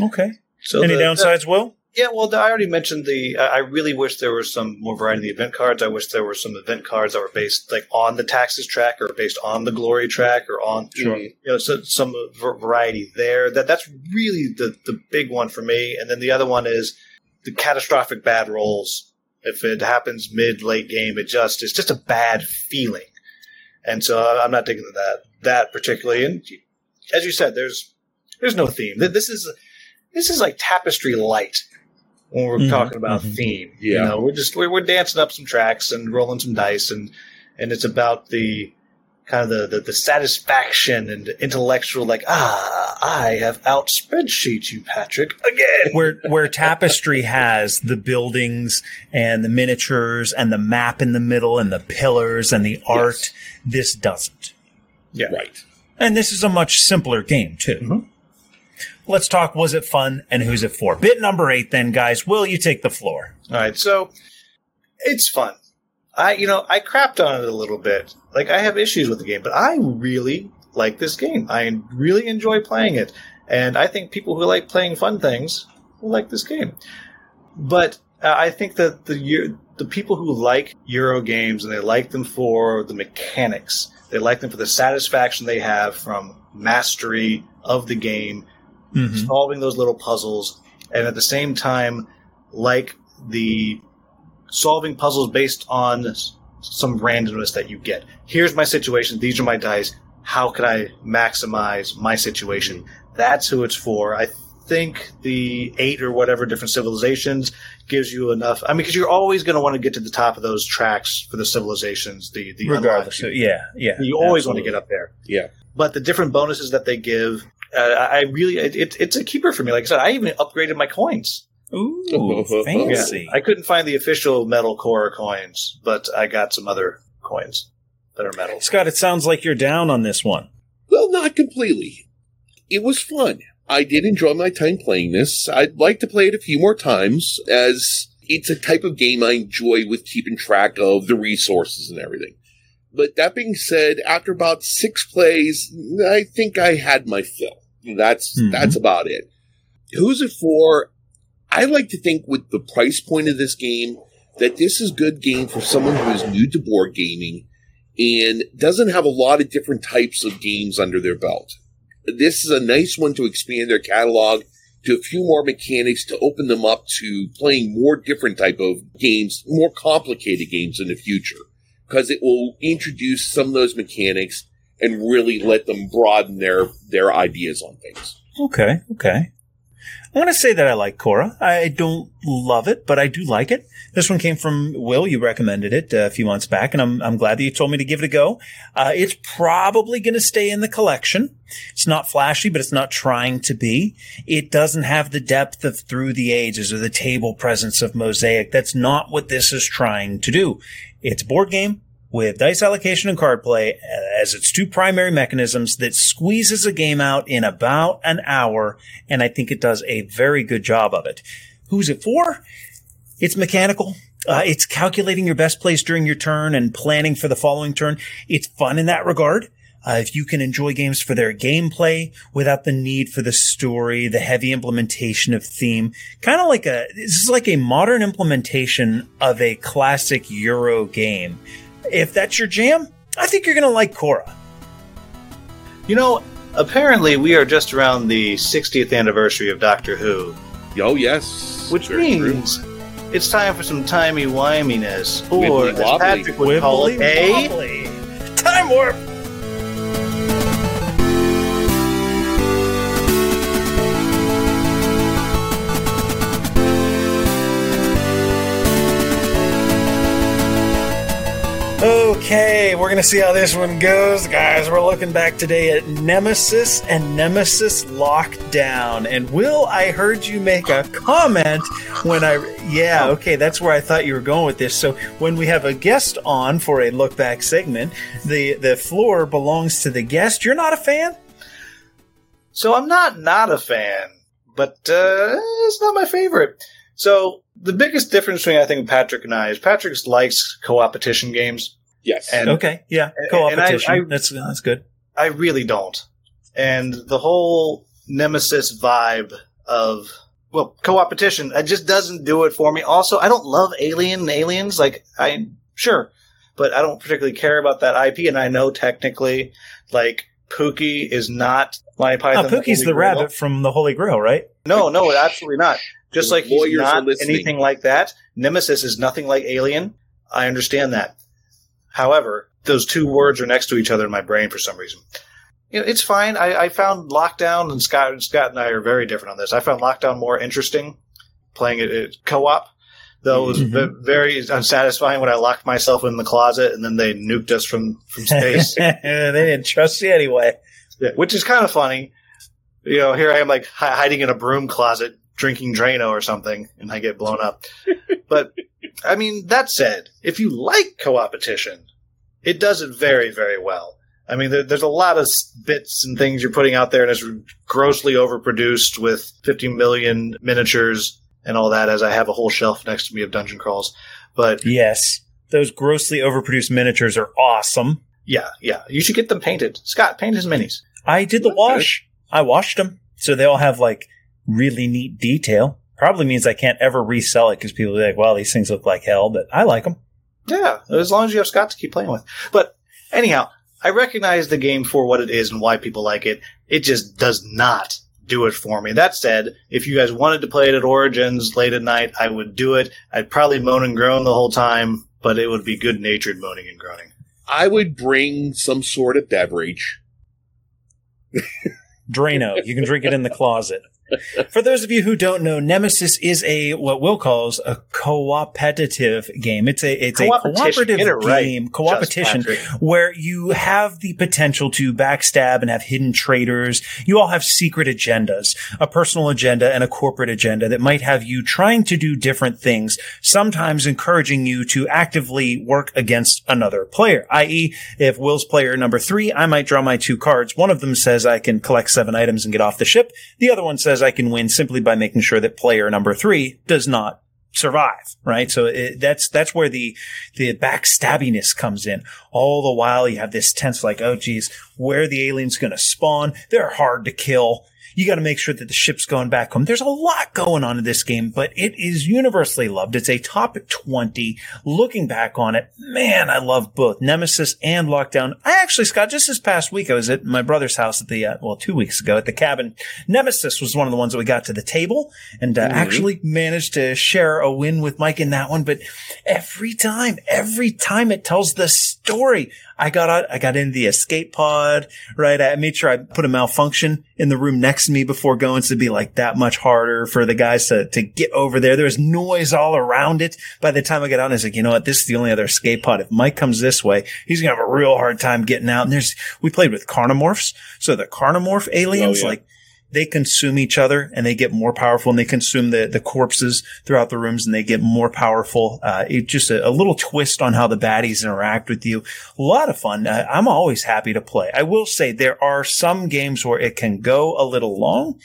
S1: Okay.
S3: So
S1: Any
S3: the-
S1: downsides, Will?
S3: Yeah, well, I already mentioned the. I I really wish there was some more variety in the event cards. I wish there were some event cards that were based like on the taxes track or based on the glory track or on
S2: Sure.
S3: you know so, some uh, variety there. That that's really the the big one for me. And then the other one is the catastrophic bad rolls. If it happens mid late game, it just it's just a bad feeling. And so I- I'm not digging that that particularly. And as you said, there's there's no theme. This is this is like tapestry light when we're
S1: Mhm,
S3: talking about
S1: mhm.
S3: theme.
S2: Yeah.
S3: You know, we're just we're, we're dancing up some tracks and rolling some dice and and it's about the kind of the, the, the satisfaction and intellectual like ah I have out spreadsheet you Patrick again.
S1: where where tapestry has the buildings and the miniatures and the map in the middle and the pillars and the art this doesn't
S3: Yeah.
S2: Right.
S1: and this is a much simpler game too
S3: Mhm.
S1: let's talk was it fun and who's it for bit number eight then guys will you take the floor
S3: All right, so it's fun. I, you know, I crapped on it a little bit. Like I have issues with the game, but I really like this game. I really enjoy playing it, and I think people who like playing fun things will like this game. But uh, I think that the the people who like Euro games and they like them for the mechanics, they like them for the satisfaction they have from mastery of the game,
S1: Mhm.
S3: solving those little puzzles, and at the same time, like the solving puzzles based on some randomness that you get. Here's my situation. These are my dice. How can I maximize my situation? That's who it's for. I think the eight or whatever different civilizations gives you enough. I mean, because you're always going to want to get to the top of those tracks for the civilizations. The the
S1: regardless
S3: unlock-
S1: yeah yeah
S3: you always want to get up there
S2: Yeah.
S3: but the different bonuses that they give, uh, I really it, it's a keeper for me. Like I said, I even upgraded my coins.
S1: Ooh,
S3: Yeah,
S1: fancy
S3: I couldn't find the official metal core coins, but I got some other coins that are metal.
S1: scott it sounds like you're down on this one
S2: Well, not completely. It was fun. I did enjoy my time playing this. I'd like to play it a few more times as it's a type of game I enjoy with keeping track of the resources and everything. But that being said, after about six plays, I think I had my fill. That's,
S1: Mhm.
S2: that's about it. Who's it for? I like to think with the price point of this game that this is a good game for someone who is new to board gaming and doesn't have a lot of different types of games under their belt. This is a nice one to expand their catalog to a few more mechanics to open them up to playing more different type of games, more complicated games in the future, because it will introduce some of those mechanics and really let them broaden their their ideas on things.
S1: Okay, okay. I'm going to say that I like Khora. I don't love it, but I do like it. This one came from Will. You recommended it uh, a few months back, and I'm, I'm glad that you told me to give it a go. Uh, it's probably going to stay in the collection. It's not flashy, but it's not trying to be. It doesn't have the depth of Through the Ages or the table presence of Mosaic. That's not what this is trying to do. It's a board game with dice allocation and card play as its two primary mechanisms that squeezes a game out in about an hour, and I think it does a very good job of it. Who's it for? It's mechanical. Uh, it's calculating your best place during your turn and planning for the following turn. It's fun in that regard. Uh, if you can enjoy games for their gameplay without the need for the story, the heavy implementation of theme, kind of like a, this is like a modern implementation of a classic Euro game. If that's your jam, I think you're going to like Khora.
S3: You know, apparently we are just around the 60th anniversary of Doctor Who,
S2: Oh yes,
S3: which
S2: Very true.
S3: means it's time for some timey wiminess, or
S2: Wibbly
S3: as. Patrick would call it, a.
S1: Time warp. Okay, we're gonna see how this one goes, guys. We're looking back today at Nemesis and Nemesis Lockdown. And Will, I heard you make a comment when I, yeah, okay, that's where I thought you were going with this. So when we have a guest on for a look back segment, the the floor belongs to the guest. You're not a fan.
S3: So I'm not not a fan, but uh, it's not my favorite. So the biggest difference between I think Patrick and I is Patrick likes co-opetition games.
S2: Yes.
S3: And
S1: Okay, yeah,
S3: and
S1: co-opetition.
S3: I- I-
S1: that's that's good.
S3: I really don't. And the whole Nemesis vibe of well, co-opetition, it just doesn't do it for me. Also, I don't love Alien and aliens. Like I sure, but I don't particularly care about that IP. And I know technically, like Pookie is not my Python.
S1: Oh, Pookie's
S3: Holy
S1: the rabbit from the Holy Grail, right?
S3: No, no, absolutely not. Just like he's not anything like that. Nemesis is nothing like Alien. I understand that. However, those two words are next to each other in my brain for some reason. You know, it's fine. I, I found Lockdown and Scott and Scott and I are very different on this. I found Lockdown more interesting playing it, it co-op. Though it was
S1: Mhm.
S3: very unsatisfying when I locked myself in the closet and then they nuked us from, from space.
S1: they didn't trust you anyway.
S3: Yeah, which is kind of funny. You know, here I am like hi- hiding in a broom closet drinking Drano or something, and I get blown up. but I mean, that said, if you like co-opetition, it does it very, very well. I mean, there, there's a lot of bits and things you're putting out there, and it's grossly overproduced with 50 million miniatures and all that. As I have a whole shelf next to me of dungeon crawls, but
S1: Yes, those grossly overproduced miniatures are awesome.
S3: yeah, yeah, you should get them painted. Scott, paint his minis.
S1: I did the wash. I washed them, so they all have like really neat detail. Probably means I can't ever resell it because people will be like, "Well, these things look like hell," but I like them.
S3: Yeah, as long as you have Scott to keep playing with. But anyhow, I recognize the game for what it is and why people like it. It just does not do it for me. That said, if you guys wanted to play it at Origins late at night, I would do it. I'd probably moan and groan the whole time, but it would be good natured moaning and groaning.
S2: I would bring some sort of beverage.
S1: Drano. You can drink it in the closet. For those of you who don't know, Nemesis is a what Will calls a cooperative game. It's a it's a cooperative
S3: it right,
S1: game, coopetition,
S3: Just
S1: where you have the potential to backstab and have hidden traitors. You all have secret agendas, a personal agenda and a corporate agenda that might have you trying to do different things, sometimes encouraging you to actively work against another player. I.e., if Will's player number three, I might draw my two cards. One of them says I can collect seven items and get off the ship. The other one says I can win simply by making sure that player number three does not survive, right? So it, that's that's where the the backstabbiness comes in. All the while you have this tense, like, oh geez, where the aliens going to spawn? They're hard to kill. You got to make sure that the ship's going back home. There's a lot going on in this game, but it is universally loved. It's a top 20. Looking back on it, man, I love both Nemesis and Lockdown. I actually, Scott, just this past week, I was at my brother's house at the, uh, well, two weeks ago at the cabin. Nemesis was one of the ones that we got to the table and uh, actually managed to share a win with Mike in that one. But every time, every time it tells the story, I got out, I got into the escape pod, right? I made sure I put a malfunction in the room next to me before going so it'd be like that much harder for the guys to, to get over there. There was noise all around it. By the time I got out, I was like, you know what? This is the only other escape pod. If Mike comes this way, he's going to have a real hard time getting out. And there's, we played with carnomorphs. So the carnomorph aliens,
S2: Oh, yeah.
S1: like, they consume each other and they get more powerful and they consume the, the corpses throughout the rooms and they get more powerful. Uh, it just a, a little twist on how the baddies interact with you. A lot of fun. Uh, I'm always happy to play. I will say there are some games where it can go a little long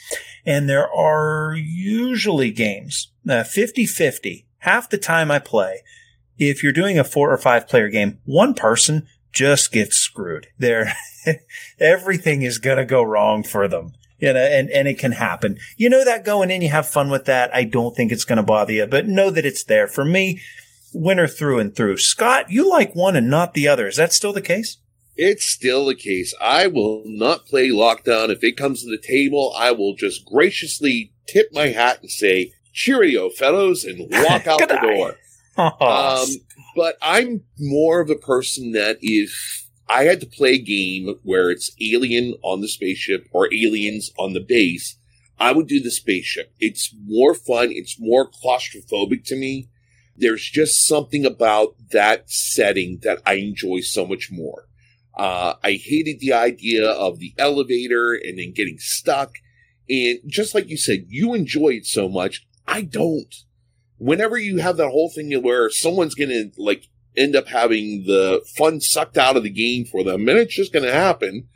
S1: and there are usually games, uh, 50 50. Half the time I play, if you're doing a four or five player game, one person just gets screwed. There, everything is going to go wrong for them. You know, and, and it can happen. You know that going in, you have fun with that. I don't think it's going to bother you, but know that it's there. For me, winner through and through. Scott, you like one and not the other. Is that still the case?
S2: It's still the case. I will not play lockdown. If it comes to the table, I will just graciously tip my hat and say, cheerio, fellows, and walk out the door.
S1: Oh,
S2: Um, but I'm more of a person that if I had to play a game where it's alien on the spaceship or aliens on the base, I would do the spaceship. It's more fun. It's more claustrophobic to me. There's just something about that setting that I enjoy so much more. Uh, I hated the idea of the elevator and then getting stuck. And just like you said, you enjoy it so much. I don't whenever you have that whole thing where someone's going to like end up having the fun sucked out of the game for them, and it's just going to happen.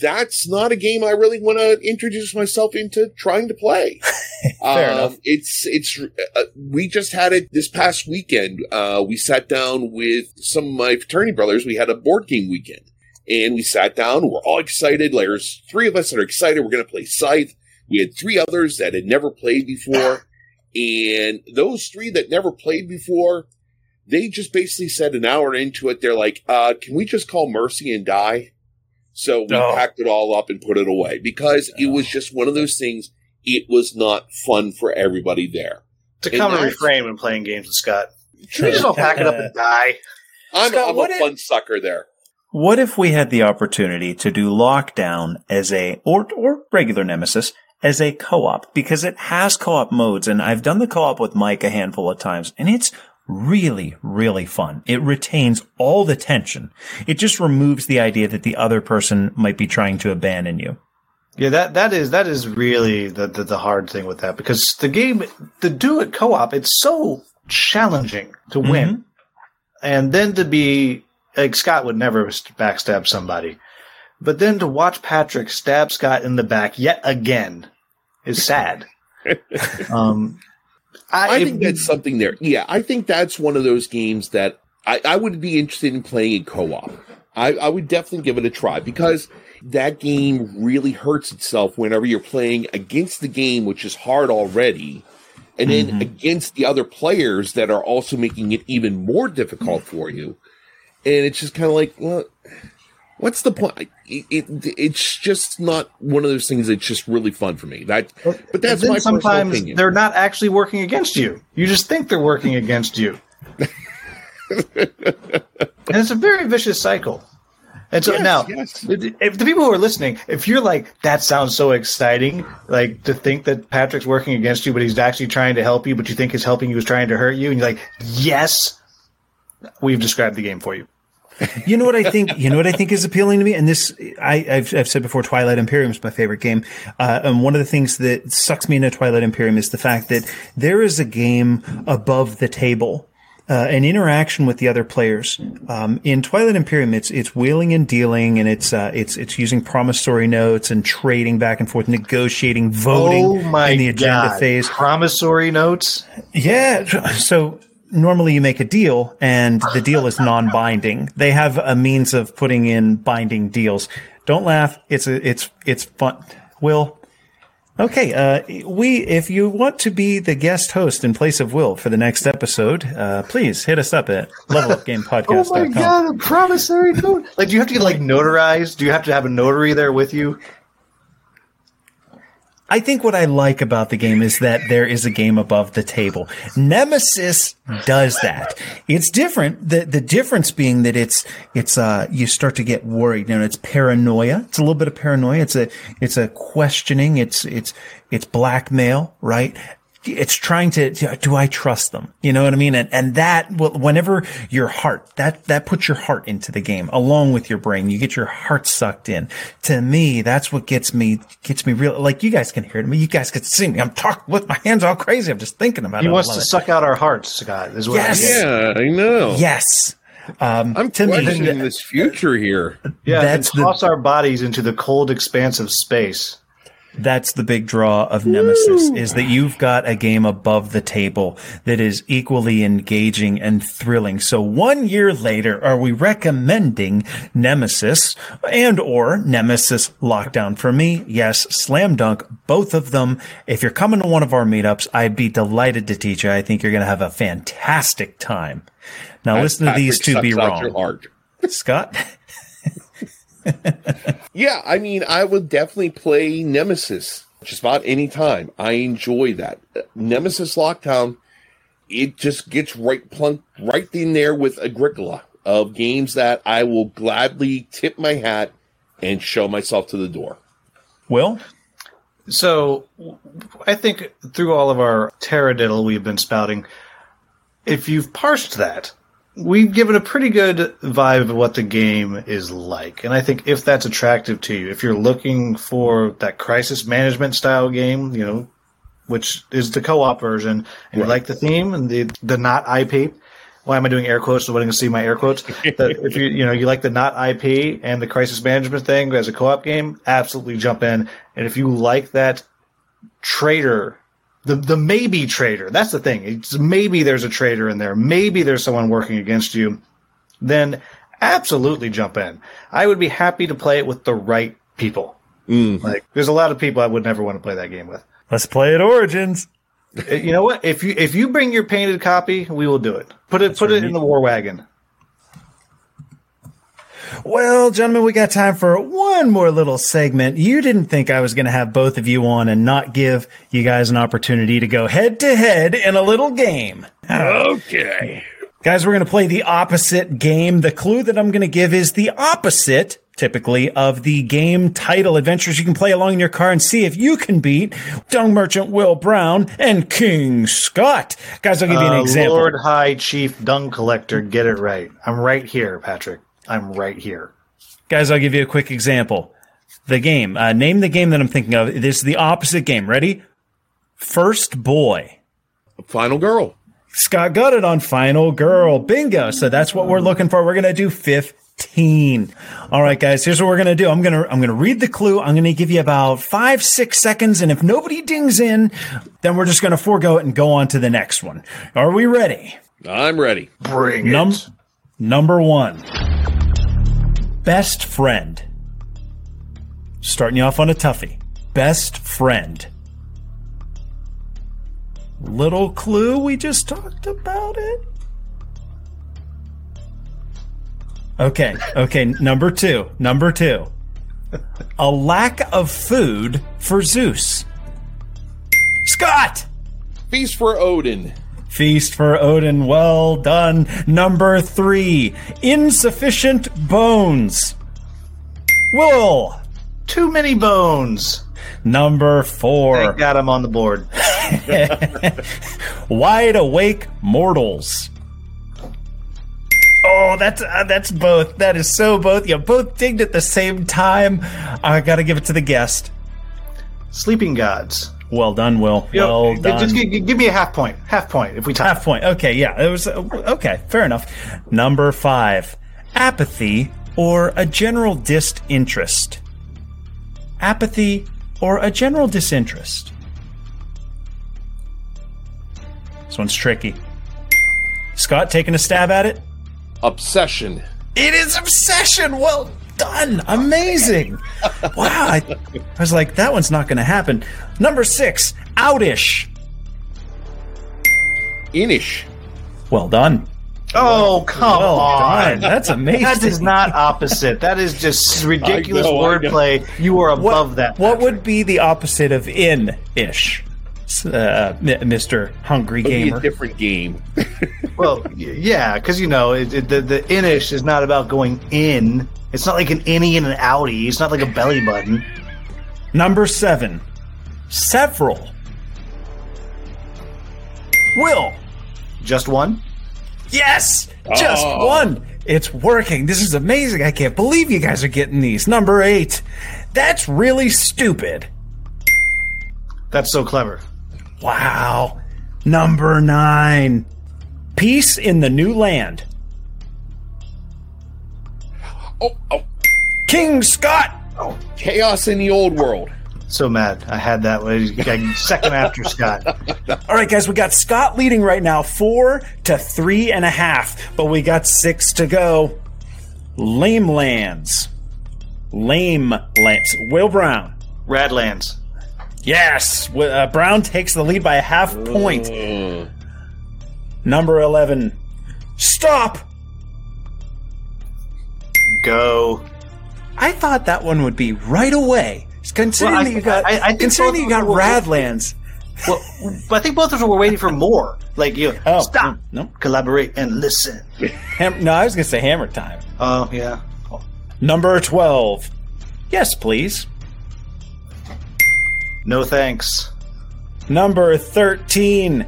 S2: that's not a game I really want to introduce myself into trying to play.
S1: Fair
S2: um,
S1: enough.
S2: It's it's uh, we just had it this past weekend. Uh, we sat down with some of my fraternity brothers. We had a board game weekend, and we sat down. We're all excited. Like, There's three of us that are excited. We're going to play Scythe. We had three others that had never played before, and those three that never played before, they just basically said an hour into it, they're like, uh, "Can we just call Mercy and die?" So we
S1: Oh.
S2: packed it all up and put it away because it was just one of those things. It was not fun for everybody there.
S3: It's a
S2: And
S3: common
S2: that's-
S3: refrain when playing games with Scott. Should we just all pack it up and die?
S2: I'm,
S1: Scott,
S2: I'm
S1: what
S2: a
S1: if-
S2: fun sucker there.
S1: What if we had the opportunity to do Lockdown as a, or, or regular Nemesis as a co-op? Because it has co-op modes and I've done the co-op with Mike a handful of times and it's really, really fun. It retains all the tension. It just removes the idea that the other person might be trying to abandon you.
S3: Yeah, that that is that is really the, the the hard thing with that because the game the do it co-op, it's so challenging to win, and then to be like Scott would never backstab somebody, but then to watch Patrick stab Scott in the back yet again is sad. um, I,
S2: I think that's something there. Yeah, I think that's one of those games that I, I would be interested in playing in co-op. I, I would definitely give it a try because that game really hurts itself whenever you're playing against the game, which is hard already, and then mm-hmm. against the other players that are also making it even more difficult for you. And it's just kind of like, well, what's the point? It, it, it's just not one of those things that's just really fun for me. That, but that's my personal
S3: sometimes
S2: opinion.
S3: they're not actually working against you. You just think they're working against you. and it's a very vicious cycle. And so
S2: Yes,
S3: now,
S2: yes.
S3: if the people who are listening, if you're like, that sounds so exciting, like to think that Patrick's working against you, but he's actually trying to help you, but you think his helping you is trying to hurt you, and you're like, yes, we've described the game for you.
S1: You know what I think? You know what I think is appealing to me, and this I, I've, I've said before. Twilight Imperium is my favorite game, uh, and one of the things that sucks me into Twilight Imperium is the fact that there is a game above the table. Uh, an interaction with the other players um, in Twilight Imperium. It's it's wheeling and dealing, and it's uh, it's it's using promissory notes and trading back and forth, negotiating, voting
S3: oh my
S1: in the agenda
S3: God.
S1: phase.
S3: Promissory notes.
S1: Yeah. So normally you make a deal and the deal is non-binding. They have a means of putting in binding deals. Don't laugh. It's a, it's, it's fun. Will. Okay. Uh, we, if you want to be the guest host in place of Will for the next episode, uh, please hit us up at
S3: Oh my
S1: levelupgamepodcast.com.
S3: god, a promissory note! Like, do you have to get like notarized? Do you have to have a notary there with you?
S1: I think what I like about the game is that there is a game above the table. Nemesis does that. It's different. The the difference being that it's it's uh you start to get worried. You know, it's paranoia. It's a little bit of paranoia. It's a it's a questioning. It's it's it's blackmail, right? It's trying to do I trust them? You know what I mean? And and that will whenever your heart that that puts your heart into the game along with your brain. You get your heart sucked in. To me, that's what gets me gets me real. Like you guys can hear it. I mean, you guys can see me. I'm talking with my hands all crazy. I'm just thinking about
S3: He
S1: it. I
S3: wants to
S1: it.
S3: suck out our hearts, Scott. Is what
S1: Yes.
S2: Yeah, I know.
S1: Yes. Um,
S2: I'm
S1: to me,
S2: this future here.
S3: Yeah,
S1: That's
S3: and
S1: the-
S3: toss our bodies into the cold expanse of space.
S1: That's the big draw of Nemesis is that you've got a game above the table that is equally engaging and thrilling. So one year later, are we recommending Nemesis and or Nemesis Lockdown? For me, yes, slam dunk, both of them. If you're coming to one of our meetups, I'd be delighted to teach you. I think you're going to have a fantastic time. Now listen to these two be
S2: sucks your
S1: wrong.
S2: heart.
S1: Scott?
S2: Yeah, I mean, I would definitely play Nemesis just about any time. I enjoy that. Nemesis Lockdown, it just gets right plunk right in there with Agricola of games that I will gladly tip my hat and show myself to the door.
S1: Well,
S3: So, I think through all of our taradiddle we've been spouting, if you've parsed that, we've given a pretty good vibe of what the game is like. And I think if that's attractive to you, if you're looking for that crisis management style game, you know, which is the co-op version, and you like the theme and the the not IP, Why am I doing air quotes? So letting you see my air quotes. That if you you know you like the not IP and the crisis management thing as a co-op game, absolutely jump in. And if you like that traitor, the the maybe traitor, that's the thing. It's maybe there's a traitor in there. Maybe there's someone working against you. Then absolutely jump in. I would be happy to play it with the right people. Like there's a lot of people I would never want to play that game with.
S1: Let's play it Origins.
S3: Uh, You know what? If you if you bring your painted copy, we will do it. Put it put it in the war wagon.
S1: Well, gentlemen, we got time for one more little segment. You didn't think I was going to have both of you on and not give you guys an opportunity to go head to head in a little game.
S2: Okay.
S1: Guys, we're going to play the opposite game. The clue that I'm going to give is the opposite, typically, of the game title adventures you can play along in your car and see if you can beat Dung Merchant Will Brown and King Scott. Guys, I'll give you an
S3: Uh,
S1: example.
S3: Lord High Chief Dung Collector, get it right. I'm right here, Patrick. I'm right here.
S1: Guys, I'll give you a quick example. The game. Uh, name the game that I'm thinking of. This is the opposite game. Ready? First Boy.
S2: Final girl.
S1: Scott got it on Final Girl. Bingo. So that's what we're looking for. We're going to do 15. All right, guys, here's what we're going to do. I'm going to, I'm going to read the clue. I'm going to give you about five, six seconds. And if nobody dings in, then we're just going to forego it and go on to the next one. Are we ready?
S2: I'm ready.
S3: Bring
S1: Num-
S3: it.
S1: number one. Best friend. Starting you off on a toughie. Best friend. Little clue, we just talked about it. Okay, okay, number two. Number two. A lack of food for Zeus. Scott!
S2: Feast for Odin.
S1: Feast for Odin, well done. Number three, insufficient bones. Will.
S3: Too many bones.
S1: Number four,
S3: Thank God I'm on the board.
S1: wide awake mortals. Oh, that's uh, that's both. That is so both. You both dinged at the same time. I gotta give it to the guest.
S3: Sleeping Gods.
S1: Well done, Will.
S3: You know,
S1: well done.
S3: Just gi- gi- give me a half point. Half point if we tie.
S1: Half point. Okay, yeah, it was okay. Fair enough. Number five: apathy or a general disinterest. Apathy or a general disinterest. This one's tricky. Scott taking a stab at it.
S2: Obsession.
S1: It is obsession. Well done. Amazing. Wow. I, I was like, that one's not going to happen. Number six: outish.
S2: Inish.
S1: Well done.
S3: Oh come
S1: Well
S3: on!
S1: done. That's amazing.
S3: That is not opposite. That is just ridiculous
S2: know,
S3: wordplay. You are above
S1: what,
S3: that.
S1: What would be the opposite of in ish, uh, Mr. Hungry
S2: It'd be a different game.
S3: Well, yeah, because you know it, it, the the inish is not about going in. It's not like an innie and an outie. It's not like a belly button.
S1: Number seven, several. Will.
S3: Just one.
S1: Yes, just
S2: Oh.
S1: one. It's working. This is amazing. I can't believe you guys are getting these. Number eight, that's really stupid.
S3: That's so clever.
S1: Wow. Number nine, peace in the new land.
S2: Oh, oh.
S1: King Scott.
S2: Oh, Chaos in the old world.
S3: So mad. I had that way. second after Scott.
S1: All right, guys, we got Scott leading right now, four to three and a half, but we got six to go. Lame lands. Lame lands. Will Brown.
S3: Radlands.
S1: Yes, uh, Brown takes the lead by a half point.
S2: Uh,
S1: Number 11. Stop!
S3: Go.
S1: I thought that one would be right away. Considering
S3: Well, I-
S1: that you got,
S3: I- I
S1: considering that you got
S3: of them were-
S1: Radlands.
S3: Well, but I think both of us were waiting for more. Like you,
S1: Oh, mm,
S3: stop,
S1: no.
S3: collaborate, and listen.
S1: Ham- no, I was going to say hammer time.
S3: Oh yeah.
S1: Number 12. Yes, please.
S3: No thanks.
S1: Number 13.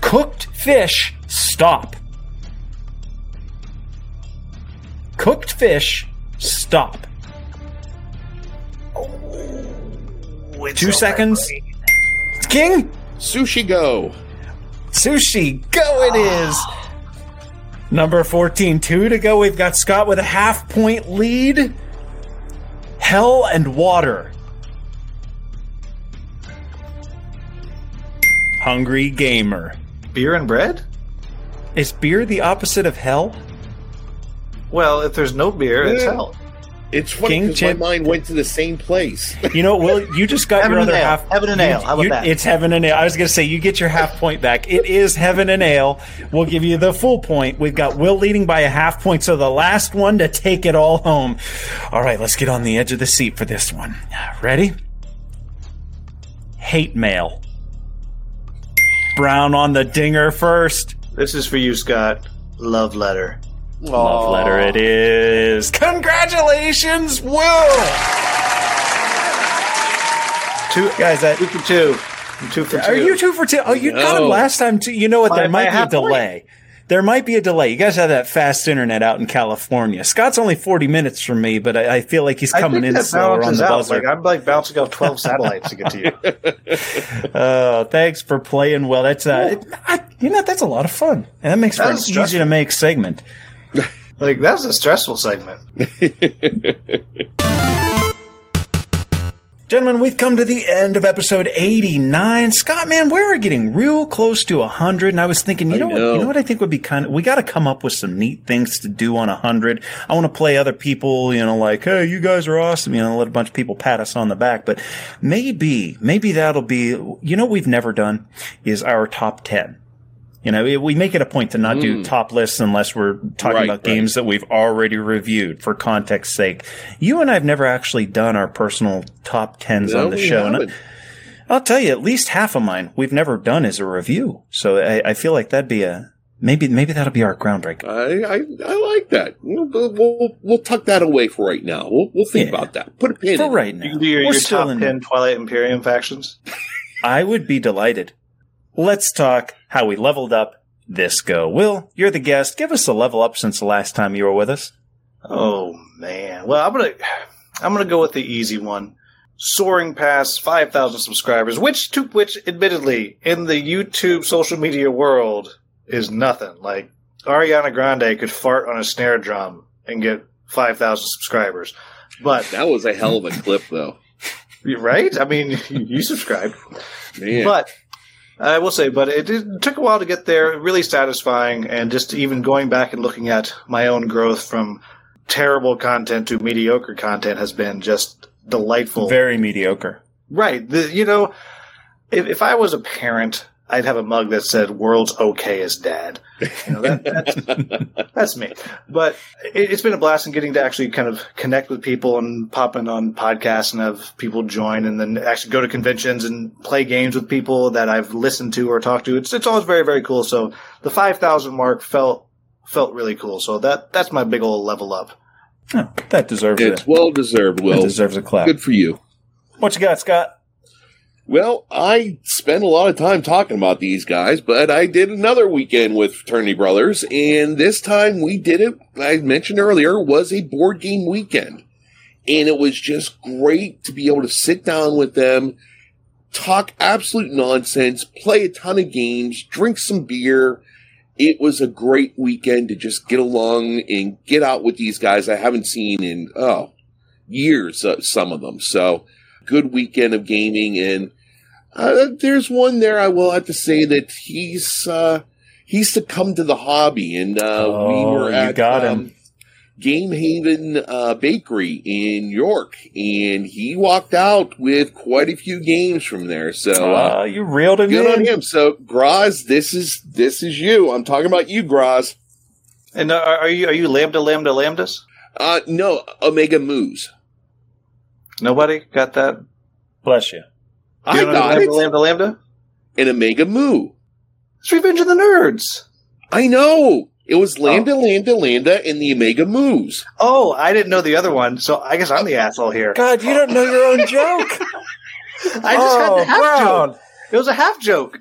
S1: Cooked fish, stop. Cooked fish, stop. Two seconds. King?
S2: sushi Go.
S1: Sushi, go it is. Number 14, two to go. We've got Scott with a half point lead. Hell and water. Hungry gamer.
S3: Beer and bread?
S1: Is beer the opposite of hell?
S3: Well, if there's no beer, it's hell.
S2: It's funny
S1: King
S2: because my mind went to the same place.
S1: You know, Will, you just got
S3: Heaven
S1: your other
S3: ale.
S1: half.
S3: Heaven and
S1: you-
S3: ale. How about
S1: you-
S3: that?
S1: It's heaven and ale. I was going to say, you get your half point back. It is heaven and ale. We'll give you the full point. We've got Will leading by a half point, so the last one to take it all home. All right, let's get on the edge of the seat for this one. Ready? Hate mail. Brown on the dinger first.
S3: This is for you, Scott. Love letter.
S1: Love letter it is. Congratulations, Will!
S3: Two
S1: Guys, that
S3: two for two. I'm two for two.
S1: Are you two for two? Oh, you got him last time too. You know what? There
S3: by
S1: might be a
S3: half point.
S1: delay. There might be a delay. You guys have that fast internet out in California. Scott's only 40 minutes from me, but I, I feel like he's coming in slower on the
S3: out.
S1: buzzer.
S3: Like I'm like bouncing off twelve satellites to get to you.
S1: Oh, thanks for playing well. That's uh, it- I, you know that's a lot of fun, and that makes for an easy to make segment.
S3: Like that's a stressful segment.
S1: Gentlemen, we've come to the end of episode 89. Scott, man, we're getting real close to 100. And I was thinking, you
S2: I
S1: know, what? You know what I think would be kind of, we got to come up with some neat things to do on 100. I want to play other people, you know, like, hey, you guys are awesome. You know, let a bunch of people pat us on the back. But maybe, maybe that'll be, you know, what we've never done is our top 10. You know, we- we make it a point to not do mm. top lists unless we're talking
S2: Right,
S1: about
S2: right.
S1: games that we've already reviewed for context's sake. You and I have never actually done our personal top tens
S2: No,
S1: on the show. And
S2: haven't.
S1: I'll tell you, at least half of mine we've never done as a review. So I, I feel like that'd be a maybe maybe that'll be our groundbreak.
S2: I, I I like that. We'll, we'll, we'll tuck that away for right now. We'll, we'll think
S1: Yeah.
S2: about that. Put a pin
S1: For
S2: in it.
S1: right now,
S3: You can do your,
S1: we're
S3: your
S1: still
S3: top
S1: in.
S3: ten Twilight Imperium factions.
S1: I would be delighted. Let's talk how we leveled up this go. Will, you're the guest. Give us a level up since the last time you were with us.
S3: Oh man. Well, I'm gonna I'm gonna go with the easy one. Soaring past five thousand subscribers, which to which admittedly in the YouTube social media world is nothing. Like Ariana Grande could fart on a snare drum and get five thousand subscribers. But
S2: That was a hell of a clip, though.
S3: right? I mean, you subscribed.
S2: Man.
S3: But I will say, but it, it took a while to get there. Really satisfying, and just even going back and looking at my own growth from terrible content to mediocre content has been just delightful.
S1: Very mediocre.
S3: right. The, you know, if, if I was a parent, I'd have a mug that said "World's okay as dad." You know, that, that's, that's me. But it, it's been a blast in getting to actually kind of connect with people and pop in on podcasts and have people join and then actually go to conventions and play games with people that I've listened to or talked to. It's it's always very very cool. So the five thousand mark felt felt really cool. So that that's my big old level up.
S1: Oh, that deserves
S2: it's
S1: it.
S2: well deserved,
S1: That
S2: Will.
S1: deserves a clap.
S2: Good for you.
S1: What you got, Scott?
S2: Well, I spent a lot of time talking about these guys, but I did another weekend with Fraternity Brothers, and this time we did it, I mentioned earlier, was a board game weekend. And it was just great to be able to sit down with them, talk absolute nonsense, play a ton of games, drink some beer. It was a great weekend to just get along and get out with these guys I haven't seen in, oh, years, uh, some of them. So, good weekend of gaming. And uh, there's one there I will have to say that he's uh he's succumbed to the hobby. And uh we
S1: Oh,
S2: were at
S1: got
S2: um,
S1: him.
S2: Game Haven uh, Bakery in York. And he walked out with quite a few games from there. So uh,
S1: Uh, you reeled him
S2: good on
S1: in.
S2: him. So Graz this is this is you. I'm talking about you Graz.
S3: And uh, are are you are you lambda lambda lambdas?
S2: uh no Omega Moose
S3: Nobody got that?
S1: Bless you.
S2: I
S3: You don't know
S2: got
S3: lambda
S2: it
S3: lambda lambda.
S2: an Omega Moo
S3: It's Revenge of the Nerds.
S2: I know it was
S3: Oh.
S2: Lambda Lambda Lambda and the Omega Moose
S3: Oh, I didn't know the other one, so I guess I'm the asshole here.
S1: God, you don't know your own joke.
S3: I just had
S1: oh,
S3: the half
S1: Brown.
S3: joke. It was a half joke.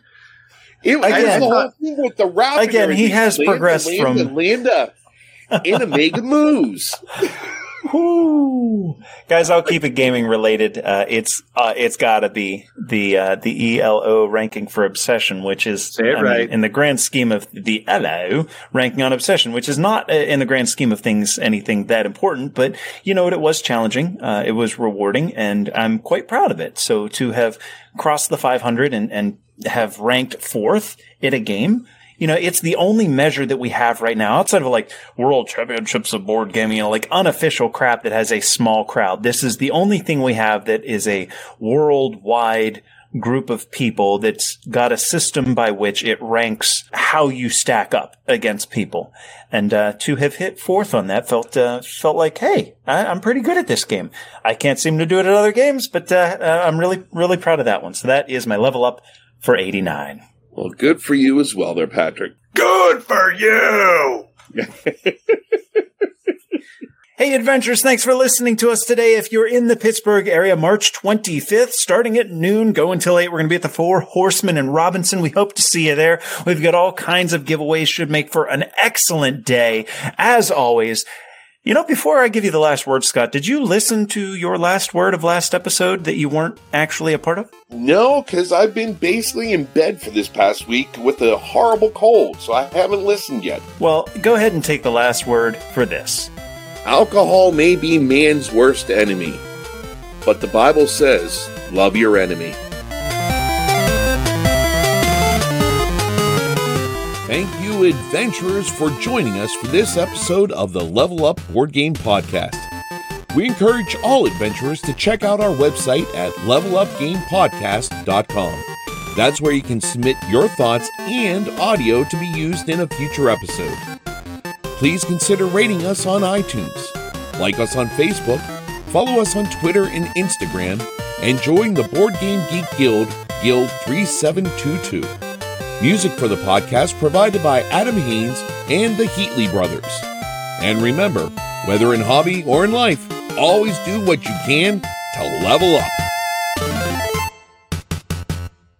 S2: It was
S1: Again-
S2: the whole thing with the rap.
S1: Again, he has
S2: Lambda,
S1: progressed
S2: Lambda,
S1: from-
S2: Lambda in Omega Moose.
S1: Whew. Guys, I'll keep it gaming related. Uh, it's uh, it's got to be the uh, the ELO ranking for Obsession, which is I mean, in the grand scheme of the ELO ranking on Obsession, which is not uh, in the grand scheme of things anything that important. But you know what? It was challenging. Uh, it was rewarding, and I'm quite proud of it. So to have crossed the 500 and and have ranked fourth in a game. You know, it's the only measure that we have right now outside of like world championships of board gaming, you know, like unofficial crap that has a small crowd. This is the only thing we have that is a worldwide group of people that's got a system by which it ranks how you stack up against people. And uh, to have hit fourth on that felt uh, felt like, hey, I, I'm pretty good at this game. I can't seem to do it at other games, but uh, uh, I'm really really proud of that one. So that is my level up for 89.
S2: Well, good for you as well, there, Patrick.
S1: Good for you. Hey, adventurers, thanks for listening to us today. If you're in the Pittsburgh area, March 25th, starting at noon, go until 8. We're going to be at the Four Horsemen in Robinson. We hope to see you there. We've got all kinds of giveaways, should make for an excellent day. As always, you know, before I give you the last word, Scott, did you listen to your last word of last episode that you weren't actually a part of?
S2: No, because I've been basically in bed for this past week with a horrible cold, so I haven't listened yet.
S1: Well, go ahead and take the last word for this.
S2: Alcohol may be man's worst enemy, but the Bible says, love your enemy. Thank you, adventurers, for joining us for this episode of the Level Up Board Game Podcast. We encourage all adventurers to check out our website at levelupgamepodcast.com. That's where you can submit your thoughts and audio to be used in a future episode. Please consider rating us on iTunes, like us on Facebook, follow us on Twitter and Instagram, and join the Board Game Geek Guild, Guild 3722. Music for the podcast provided by Adam Haynes and the Heatley Brothers. And remember, whether in hobby or in life, always do what you can to level up.